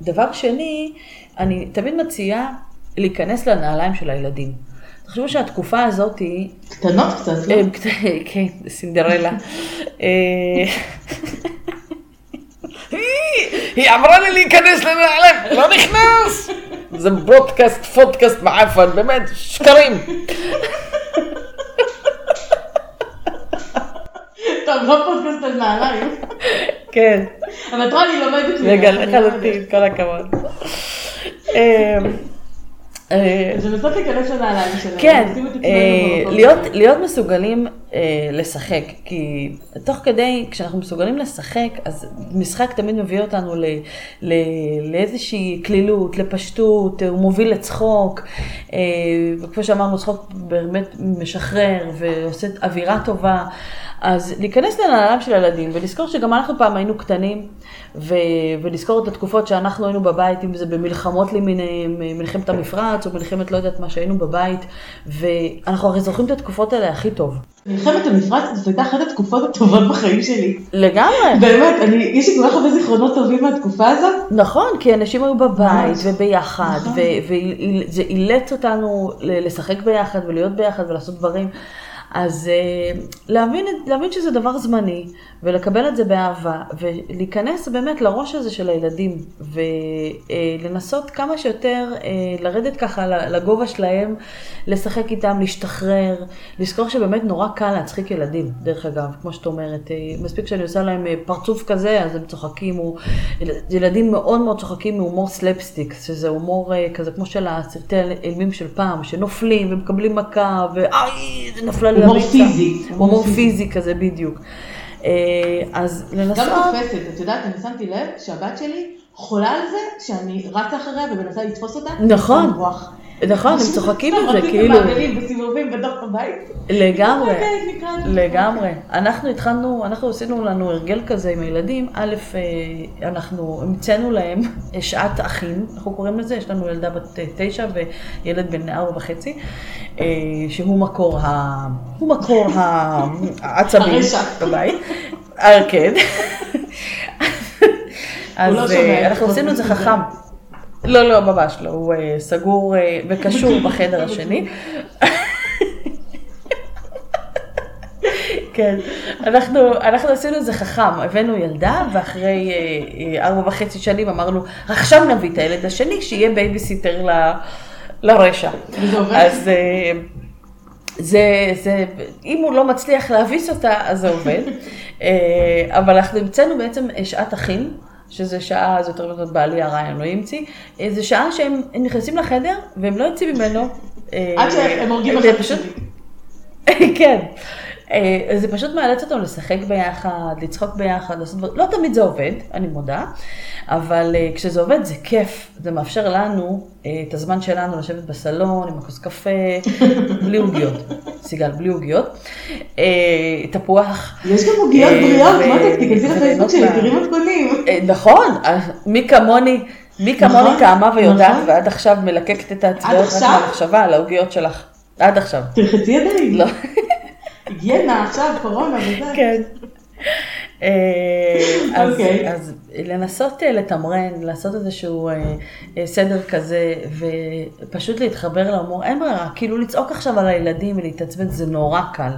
ודבר שני, אני תמיד מציעה להיכנס לנעליים של הילדים. תחשבו שהתקופה הזאת היא, קטנות קצת, לא? אה, כן, סינדרלה. אה, היא- אמרה לי להיכנס לנעליים, לא נכנס! זה ברודקאסט, פודקאסט מעפן, באמת, שקרים. טוב, לא פודקאסט על נעליים. כן, אבל תראה, אני לומדת. רגע, לחלוטין, כל הכבוד. אה, אז לנסות להיכנס לנעליים שלהם. כן, אה. להיות מסוגלים אה, לשחק, כי תוך כדי, כשאנחנו מסוגלים לשחק, אז משחק תמיד מביא אותנו ל, ל, לאיזושהי כלילות, לפשטות, הוא מוביל לצחוק, אה, וכמו שאמרנו, צחוק באמת משחרר ועושה אווירה טובה. אז להיכנס לנעליים של הילדים ולזכור שגם אנחנו פעם היינו קטנים ו- ולזכור את התקופות שאנחנו היינו בבית, אם זה במלחמות למיניהם, מלחמת המפרץ או מלחמת לא יודעת מה שהיינו בבית, ואנחנו הרי זוכרים את התקופות האלה הכי טוב. מלחמת המפרץ זאת הייתה אחת התקופות הטובות בחיים שלי. לגמרי. באמת, אני, יש לי כל כך הרבה זיכרונות טובים מהתקופה הזאת. נכון, כי אנשים היו בבית ממש. וביחד, נכון. וזה אילץ אותנו לשחק ביחד ולהיות ביחד ולעשות דברים. אז אה, להבין, להבין שזה דבר זמני, ולקבל את זה באהבה, ולהיכנס באמת לראש הזה של הילדים, ולנסות כמה שיותר אה, לרדת ככה לגובה שלהם, לשחק איתם, להשתחרר, לזכור שבאמת נורא קל להצחיק ילדים, דרך אגב, כמו שאת אומרת, אה, מספיק שאני עושה להם אה, פרצוף כזה, אז הם צוחקים, הוא, ילדים מאוד מאוד צוחקים מהומור סלפסטיק, שזה הומור אה, כזה כמו של הסרטי האימים של פעם, שנופלים ומקבלים מכה, ואיי, נפלה לי הומור. פיזי, הומור. פיזי כזה בדיוק. אה, אז לנסות... גם תופסת, את יודעת, אני שמתי לב שהבת שלי חולה על זה שאני רצה אחריה ומנסה לתפוס אותה. נכון. נכון, הם צוחקים את זה, כאילו, במעגלים, בסיבובים בתוך הבית. לגמרי. לגמרי. אנחנו התחלנו, אנחנו עשינו לנו הרגל כזה עם הילדים. א', אה, אנחנו המצאנו להם שעת אחים, אנחנו קוראים לזה, יש לנו ילדה בת אה, תשע וילד בן ארבע וחצי, אה, שהוא מקור ה... הוא מקור העצבים. בבית. אה, כן. אז לא אה, אנחנו. עשינו את זה חכם. לא, לא, ממש לא, הוא אה, סגור אה, וקשור בחדר השני. כן, אנחנו, אנחנו עשינו את זה חכם, הבאנו ילדה ואחרי ארבע וחצי שנים אמרנו, עכשיו נביא את הילד השני שיהיה בייביסיטר ל, לרשע. אז זה, זה, אם הוא לא מצליח להביס אותה, אז זה עובד. אבל אנחנו המצאנו בעצם שעת אחים, שזה שעה, זה יותר נכון בעלי הרעיון לא המציא, אה, זה שעה שהם הם נכנסים לחדר והם לא יוצאים ממנו. אה, עד שהם הורגים אחד את פשוט-. כן. אה, זה פשוט מאלץ אותם לשחק ביחד, לצחוק ביחד, לעשות דברים. לא תמיד זה עובד, אני מודה, אבל אה, כשזה עובד זה כיף. זה מאפשר לנו אה, את הזמן שלנו לשבת בסלון עם הכוס קפה, בלי עוגיות. סיגל, בלי עוגיות. תפוח. יש גם עוגיות בריאות, זה, תיכנסי לפייסבוק שלי, תראי מתכונים. נכון, מי כמוני, מי כמוני נכון, טעמה ויודעת, נכון. ועד עכשיו מלקקת את האצבעות רק עכשיו? מהמחשבה על העוגיות שלך. עד עכשיו. תלחצי ידיים. לא. היגיינה עכשיו, קורונה וזה. כן. אה, אז, אוקיי. אז לנסות אה, לתמרן, לעשות איזשהו אה, סדר כזה, ופשוט להתחבר להומור, אין ברירה, כאילו לצעוק עכשיו על הילדים ולהתעצבן זה נורא קל.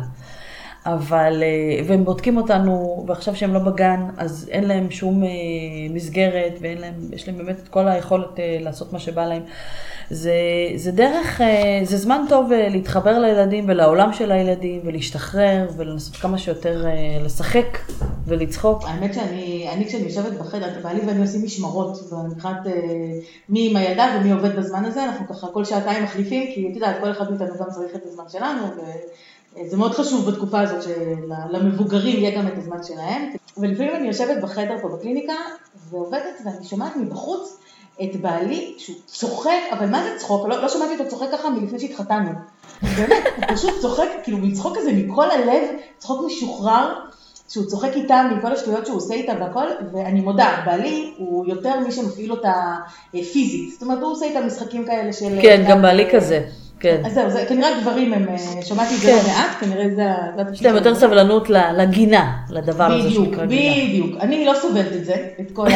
אבל, והם בודקים אותנו, ועכשיו שהם לא בגן, אז אין להם שום מסגרת, ואין להם, יש להם באמת את כל היכולת לעשות מה שבא להם. זה, זה דרך, אה, זה זמן טוב אה, להתחבר לילדים ולעולם של הילדים, ולהשתחרר, ולנסות כמה שיותר אה, לשחק ולצחוק. האמת שאני, אני כשאני יושבת בחדר, בעלי ואני עושים משמרות, מבחינת מי עם הילדה ומי עובד בזמן הזה, אנחנו ככה כל שעתיים מחליפים, כי את יודעת, כל אחד מאיתנו גם צריך את הזמן שלנו, וזה מאוד חשוב בתקופה הזאת שלמבוגרים יהיה גם את הזמן שלהם. ולפעמים אני יושבת בחדר פה בקליניקה, ועובדת, ואני שומעת מבחוץ את בעלי, שהוא צוחק, אבל מה זה צחוק? לא, לא שמעתי אותו צוחק ככה מלפני שהתחתנו. באמת, הוא פשוט צוחק, כאילו, מצחוק כזה מכל הלב, צחוק משוחרר. שהוא צוחק איתה מכל השטויות שהוא עושה איתה והכל, ואני מודה, בעלי הוא יותר מי שמפעיל אותה אה, פיזית. זאת אומרת, הוא עושה איתה משחקים כאלה של... כן, גם בעלי כזה, כן. אז זהו, זה כנראה גברים הם, אה, שמעתי את זה כן. לא מעט, כנראה זה... זה יש להם יותר סבלנות לגינה, לדבר הזה בדיוק, שנקרא גינה. בדיוק. אני לא סובלת את זה, את כל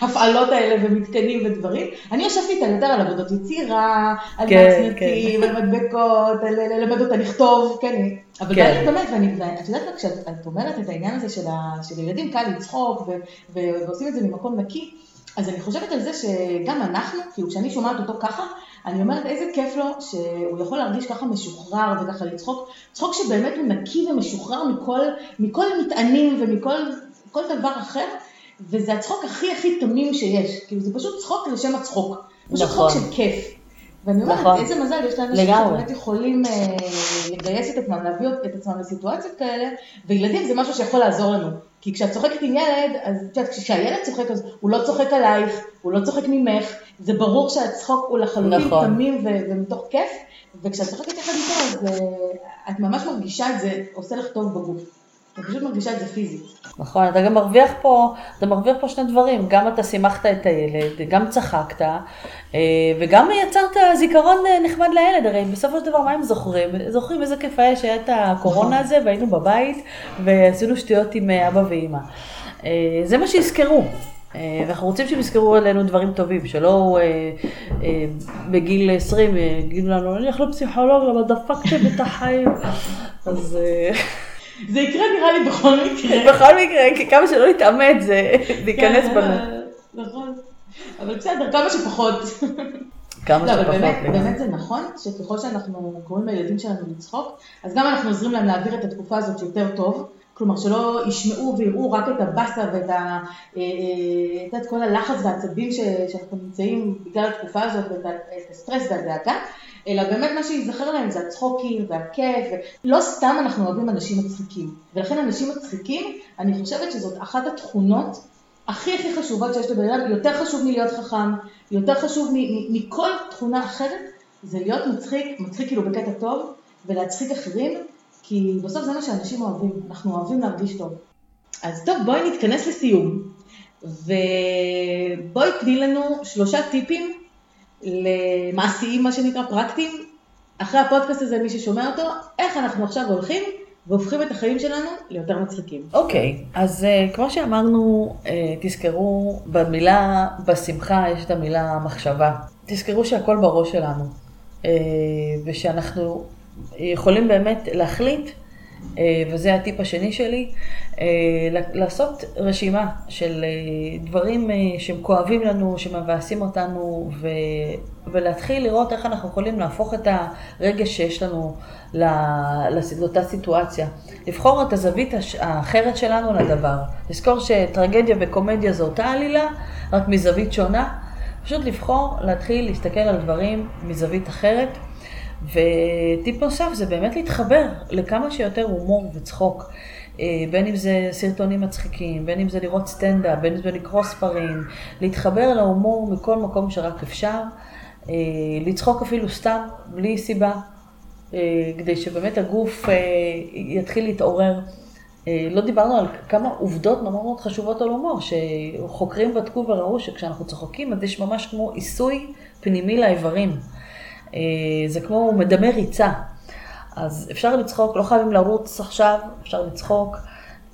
ההפעלות האלה ומתקנים ודברים. אני יושבת איתה יותר על עבודות יצירה, על כן, מצנצים, על מדבקות, על ללמד אותה לכתוב, כן. אבל כן. באמת, באמת, ואני- ואת יודעת מה, כשאת אומרת את העניין הזה של ה- של ילדים קל לצחוק ו- ועושים את זה ממקום נקי, אז אני חושבת על זה שגם אנחנו, כאילו כשאני שומעת אותו ככה, אני אומרת איזה כיף לו שהוא יכול להרגיש ככה משוחרר וככה לצחוק, צחוק שבאמת הוא נקי ומשוחרר מכל, מכל מטענים ומכל כל דבר אחר, וזה הצחוק הכי הכי תמים שיש, כאילו זה פשוט צחוק לשם הצחוק, פשוט נכון. צחוק של כיף. ואני אומרת, נכון. איזה מזל יש לאנשים. שבאמת יכולים אה, לגייס את עצמם, להביא את עצמם לסיטואציות כאלה, וילדים זה משהו שיכול לעזור לנו. כי כשאת צוחקת עם ילד, אז את יודעת, כשהילד צוחק, אז הוא לא צוחק עלייך, הוא לא צוחק ממך, זה ברור שהצחוק הוא לחלוטין נכון. תמים ו- ומתוך כיף, וכשאת צוחקת יחד איתו, אז אה, את ממש מרגישה את זה, עושה לך טוב בגוף. את פשוט מרגישה את זה פיזית. נכון, אתה גם מרוויח פה, אתה מרוויח פה שני דברים, גם אתה שימחת את הילד, גם צחקת, אה, וגם יצרת זיכרון אה, נחמד לילד, הרי בסופו של דבר מה הם זוכרים? זוכרים איזה כיף היה שהיה את הקורונה הזה והיינו בבית ועשינו שטויות עם אה, אבא ואימא. זה מה שיזכרו, ואנחנו רוצים שהם יזכרו עלינו דברים טובים, שלא בגיל 20 יגידו לנו, אני הולך לפסיכולוג, למה דפקתם את החיים. אז זה יקרה נראה לי בכל מקרה. בכל מקרה, כי כמה שלא נתאמץ, זה ייכנס כן, בנו. נכון. אבל בסדר, כמה שפחות. כמה לא, שפחות. באמת, לגמרי. באמת זה נכון שככל שאנחנו קוראים לילדים שלנו לצחוק, אז גם אנחנו עוזרים להם להעביר את התקופה הזאת יותר טוב. כלומר, שלא ישמעו ויראו רק את הבאסה ואת ה, אה, אה, את כל הלחץ והעצבים ש- שאנחנו נמצאים בגלל התקופה הזאת ואת הסטרס והדאגה, אלא באמת מה שייזכר להם זה הצחוקים והכיף, לא סתם אנחנו אוהבים אנשים מצחיקים. ולכן אנשים מצחיקים, אני חושבת שזאת אחת התכונות הכי הכי חשובות שיש לבן אדם, יותר חשוב מלהיות חכם, יותר חשוב מכל תכונה אחרת, זה להיות מצחיק, מצחיק כאילו בקטע טוב, ולהצחיק אחרים, כי בסוף זה מה שאנשים אוהבים, אנחנו אוהבים להרגיש טוב. אז טוב, בואי נתכנס לסיום, ובואי תני לנו שלושה טיפים למעשיים, מה שנקרא, פרקטיים, אחרי הפודקאסט הזה, מי ששומע אותו, איך אנחנו עכשיו הולכים והופכים את החיים שלנו ליותר מצחיקים. אוקיי, אז uh, כמו שאמרנו, uh, תזכרו, במילה בשמחה יש את המילה מחשבה. תזכרו שהכל בראש שלנו, uh, ושאנחנו יכולים באמת להחליט, וזה הטיפ השני שלי, uh, לעשות רשימה של uh, דברים שהם כואבים לנו, שמבאסים אותנו, ו... ולהתחיל לראות איך אנחנו יכולים להפוך את הרגש שיש לנו לאותה סיטואציה. לבחור את הזווית האחרת שלנו לדבר. לזכור שטרגדיה וקומדיה זו אותה עלילה, רק מזווית שונה. פשוט לבחור להתחיל להסתכל על דברים מזווית אחרת. וטיפ נוסף זה באמת להתחבר לכמה שיותר הומור וצחוק. אה, בין אם זה סרטונים מצחיקים, בין אם זה לראות סטנדאפ, בין אם זה לקרוא ספרים, להתחבר להומור מכל מקום שרק אפשר, אה, לצחוק אפילו סתם, בלי סיבה, אה, כדי שבאמת הגוף יתחיל להתעורר. לא דיברנו על כמה עובדות מאוד מאוד חשובות על הומור, שחוקרים בדקו וראו שכשאנחנו צוחקים אז יש ממש כמו עיסוי פנימי לאיברים. אה, זה כמו מדמה ריצה. אז אפשר לצחוק, לא חייבים לרוץ עכשיו, אפשר לצחוק.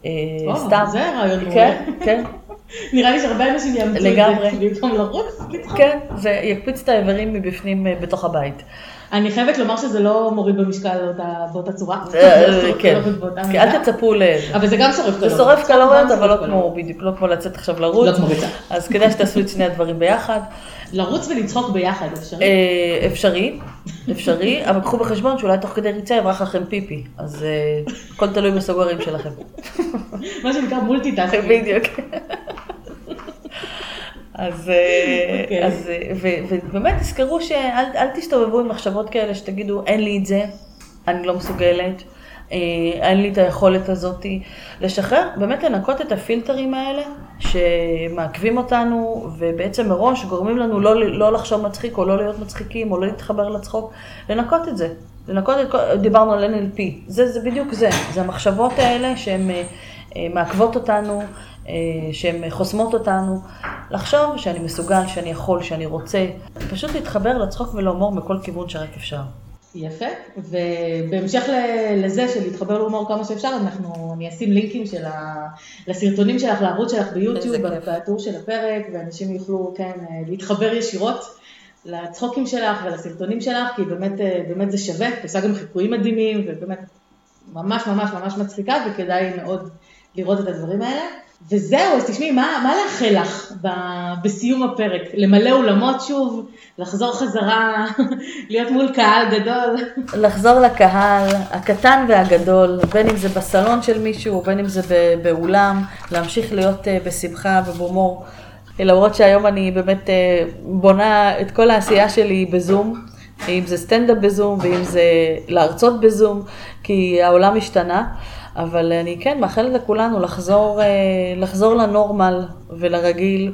אה, סתם. זה רעיון מעולה. כן, כן, נראה לי שהרבה אנשים יאמצו את זה. לגמרי. במקום לרוץ, לצחוק. כן, זה יקפיץ את האיברים מבפנים אה, בתוך הבית. אני חייבת לומר שזה לא מוריד במשקל באותה- צורה. לא כן, כן, מידה. אל תצפו ל... אבל זה גם שורף זה קלוריות. שורף קלוריות, אבל לא כמו. בדיוק, לא כמו לצאת עכשיו לרוץ. לא כמו ריצה. אז כדאי שתעשו את שני הדברים ביחד. לרוץ ולצחוק ביחד, אפשרי? אה, אפשרי, אפשרי, אבל קחו בחשבון שאולי תוך כדי ריצה יברח לכם פיפי, אז אה, הכל תלוי בסוגרים שלכם. מה שנקרא multitasking. בדיוק. אז, אה, אוקיי. אז ו- ובאמת תזכרו שאל אל תסתובבו עם מחשבות כאלה שתגידו, אין לי את זה, אני לא מסוגלת, אין לי את היכולת הזאת. לשחרר, באמת לנקות את הפילטרים האלה שמעכבים אותנו ובעצם מראש גורמים לנו לא, לא לחשוב מצחיק או לא להיות מצחיקים או לא להתחבר לצחוק, לנקות את זה. לנקות את כל, דיברנו על NLP, זה, זה בדיוק זה, זה המחשבות האלה שהן אה, אה, מעכבות אותנו, אה, שהן חוסמות אותנו, לחשוב שאני מסוגל, שאני יכול, שאני רוצה, פשוט להתחבר לצחוק ולהומור מכל כיוון שרק אפשר. יפה, ובהמשך לזה של להתחבר להומור כמה שאפשר, אנחנו, אני אשים לינקים של ה, לסרטונים שלך, לערוץ שלך ביוטיוב. בטור של הפרק, ואנשים יוכלו, כן, להתחבר ישירות לצחוקים שלך ולסרטונים שלך, כי באמת, באמת זה שווה, את עושה גם חיקויים מדהימים, ובאמת ממש ממש ממש מצחיקה, וכדאי מאוד לראות את הדברים האלה. וזהו, אז תשמעי, מה, מה לאחל לך ב- בסיום הפרק? למלא אולמות שוב, לחזור חזרה, להיות מול קהל גדול. לחזור לקהל, הקטן והגדול, בין אם זה בסלון של מישהו, בין אם זה באולם, להמשיך להיות אה, בשמחה ובהומור. למרות שהיום אני באמת אה, בונה את כל העשייה שלי בזום, אם זה סטנדאפ בזום ואם זה להרצות בזום, כי העולם השתנה. אבל אני כן מאחלת לכולנו לחזור, אה, לחזור לנורמל ולרגיל,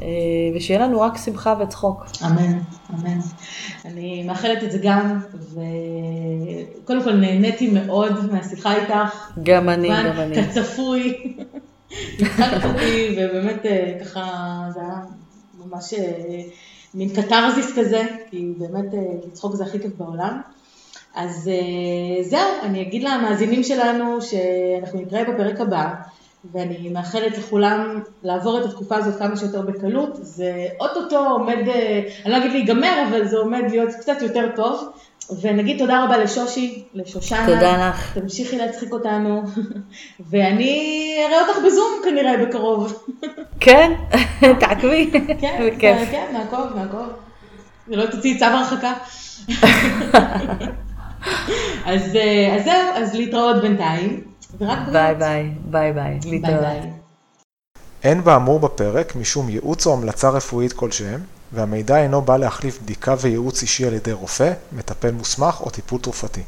אה, ושיהיה לנו רק שמחה וצחוק. אמן, אמן. אני מאחלת את זה גם, וקודם כל נהניתי מאוד מהשיחה איתך. גם אני, גם אני. כצפוי. הצחקת אותי, ובאמת אה, ככה, זה היה ממש מין קתרזיס כזה, כי באמת לצחוק זה הכי כיף בעולם. אז אה, זהו, אני אגיד למאזינים שלנו שאנחנו נתראה בפרק הבא, ואני מאחלת לכולם לעבור את התקופה הזאת כמה שיותר בקלות. זה אוטוטו עומד, אה, אני לא אגיד להיגמר, אבל זה עומד להיות קצת יותר טוב. ונגיד תודה רבה לשושי, לשושנה. תודה לך. תמשיכי להצחיק אותנו, ואני אראה אותך בזום כנראה בקרוב. כן, תעקבי. כן. כן, נעקוב, נעקוב. ולא תוציאי צו הרחקה. אז אה, אז זהו, אז להתראות בינתיים. ביי. ביי, ביי ביי. להתראות. אין באמור בפרק משום ייעוץ או המלצה רפואית כלשהם, והמידע אינו בא להחליף בדיקה וייעוץ אישי על ידי רופא, מטפל מוסמך או טיפול תרופתי.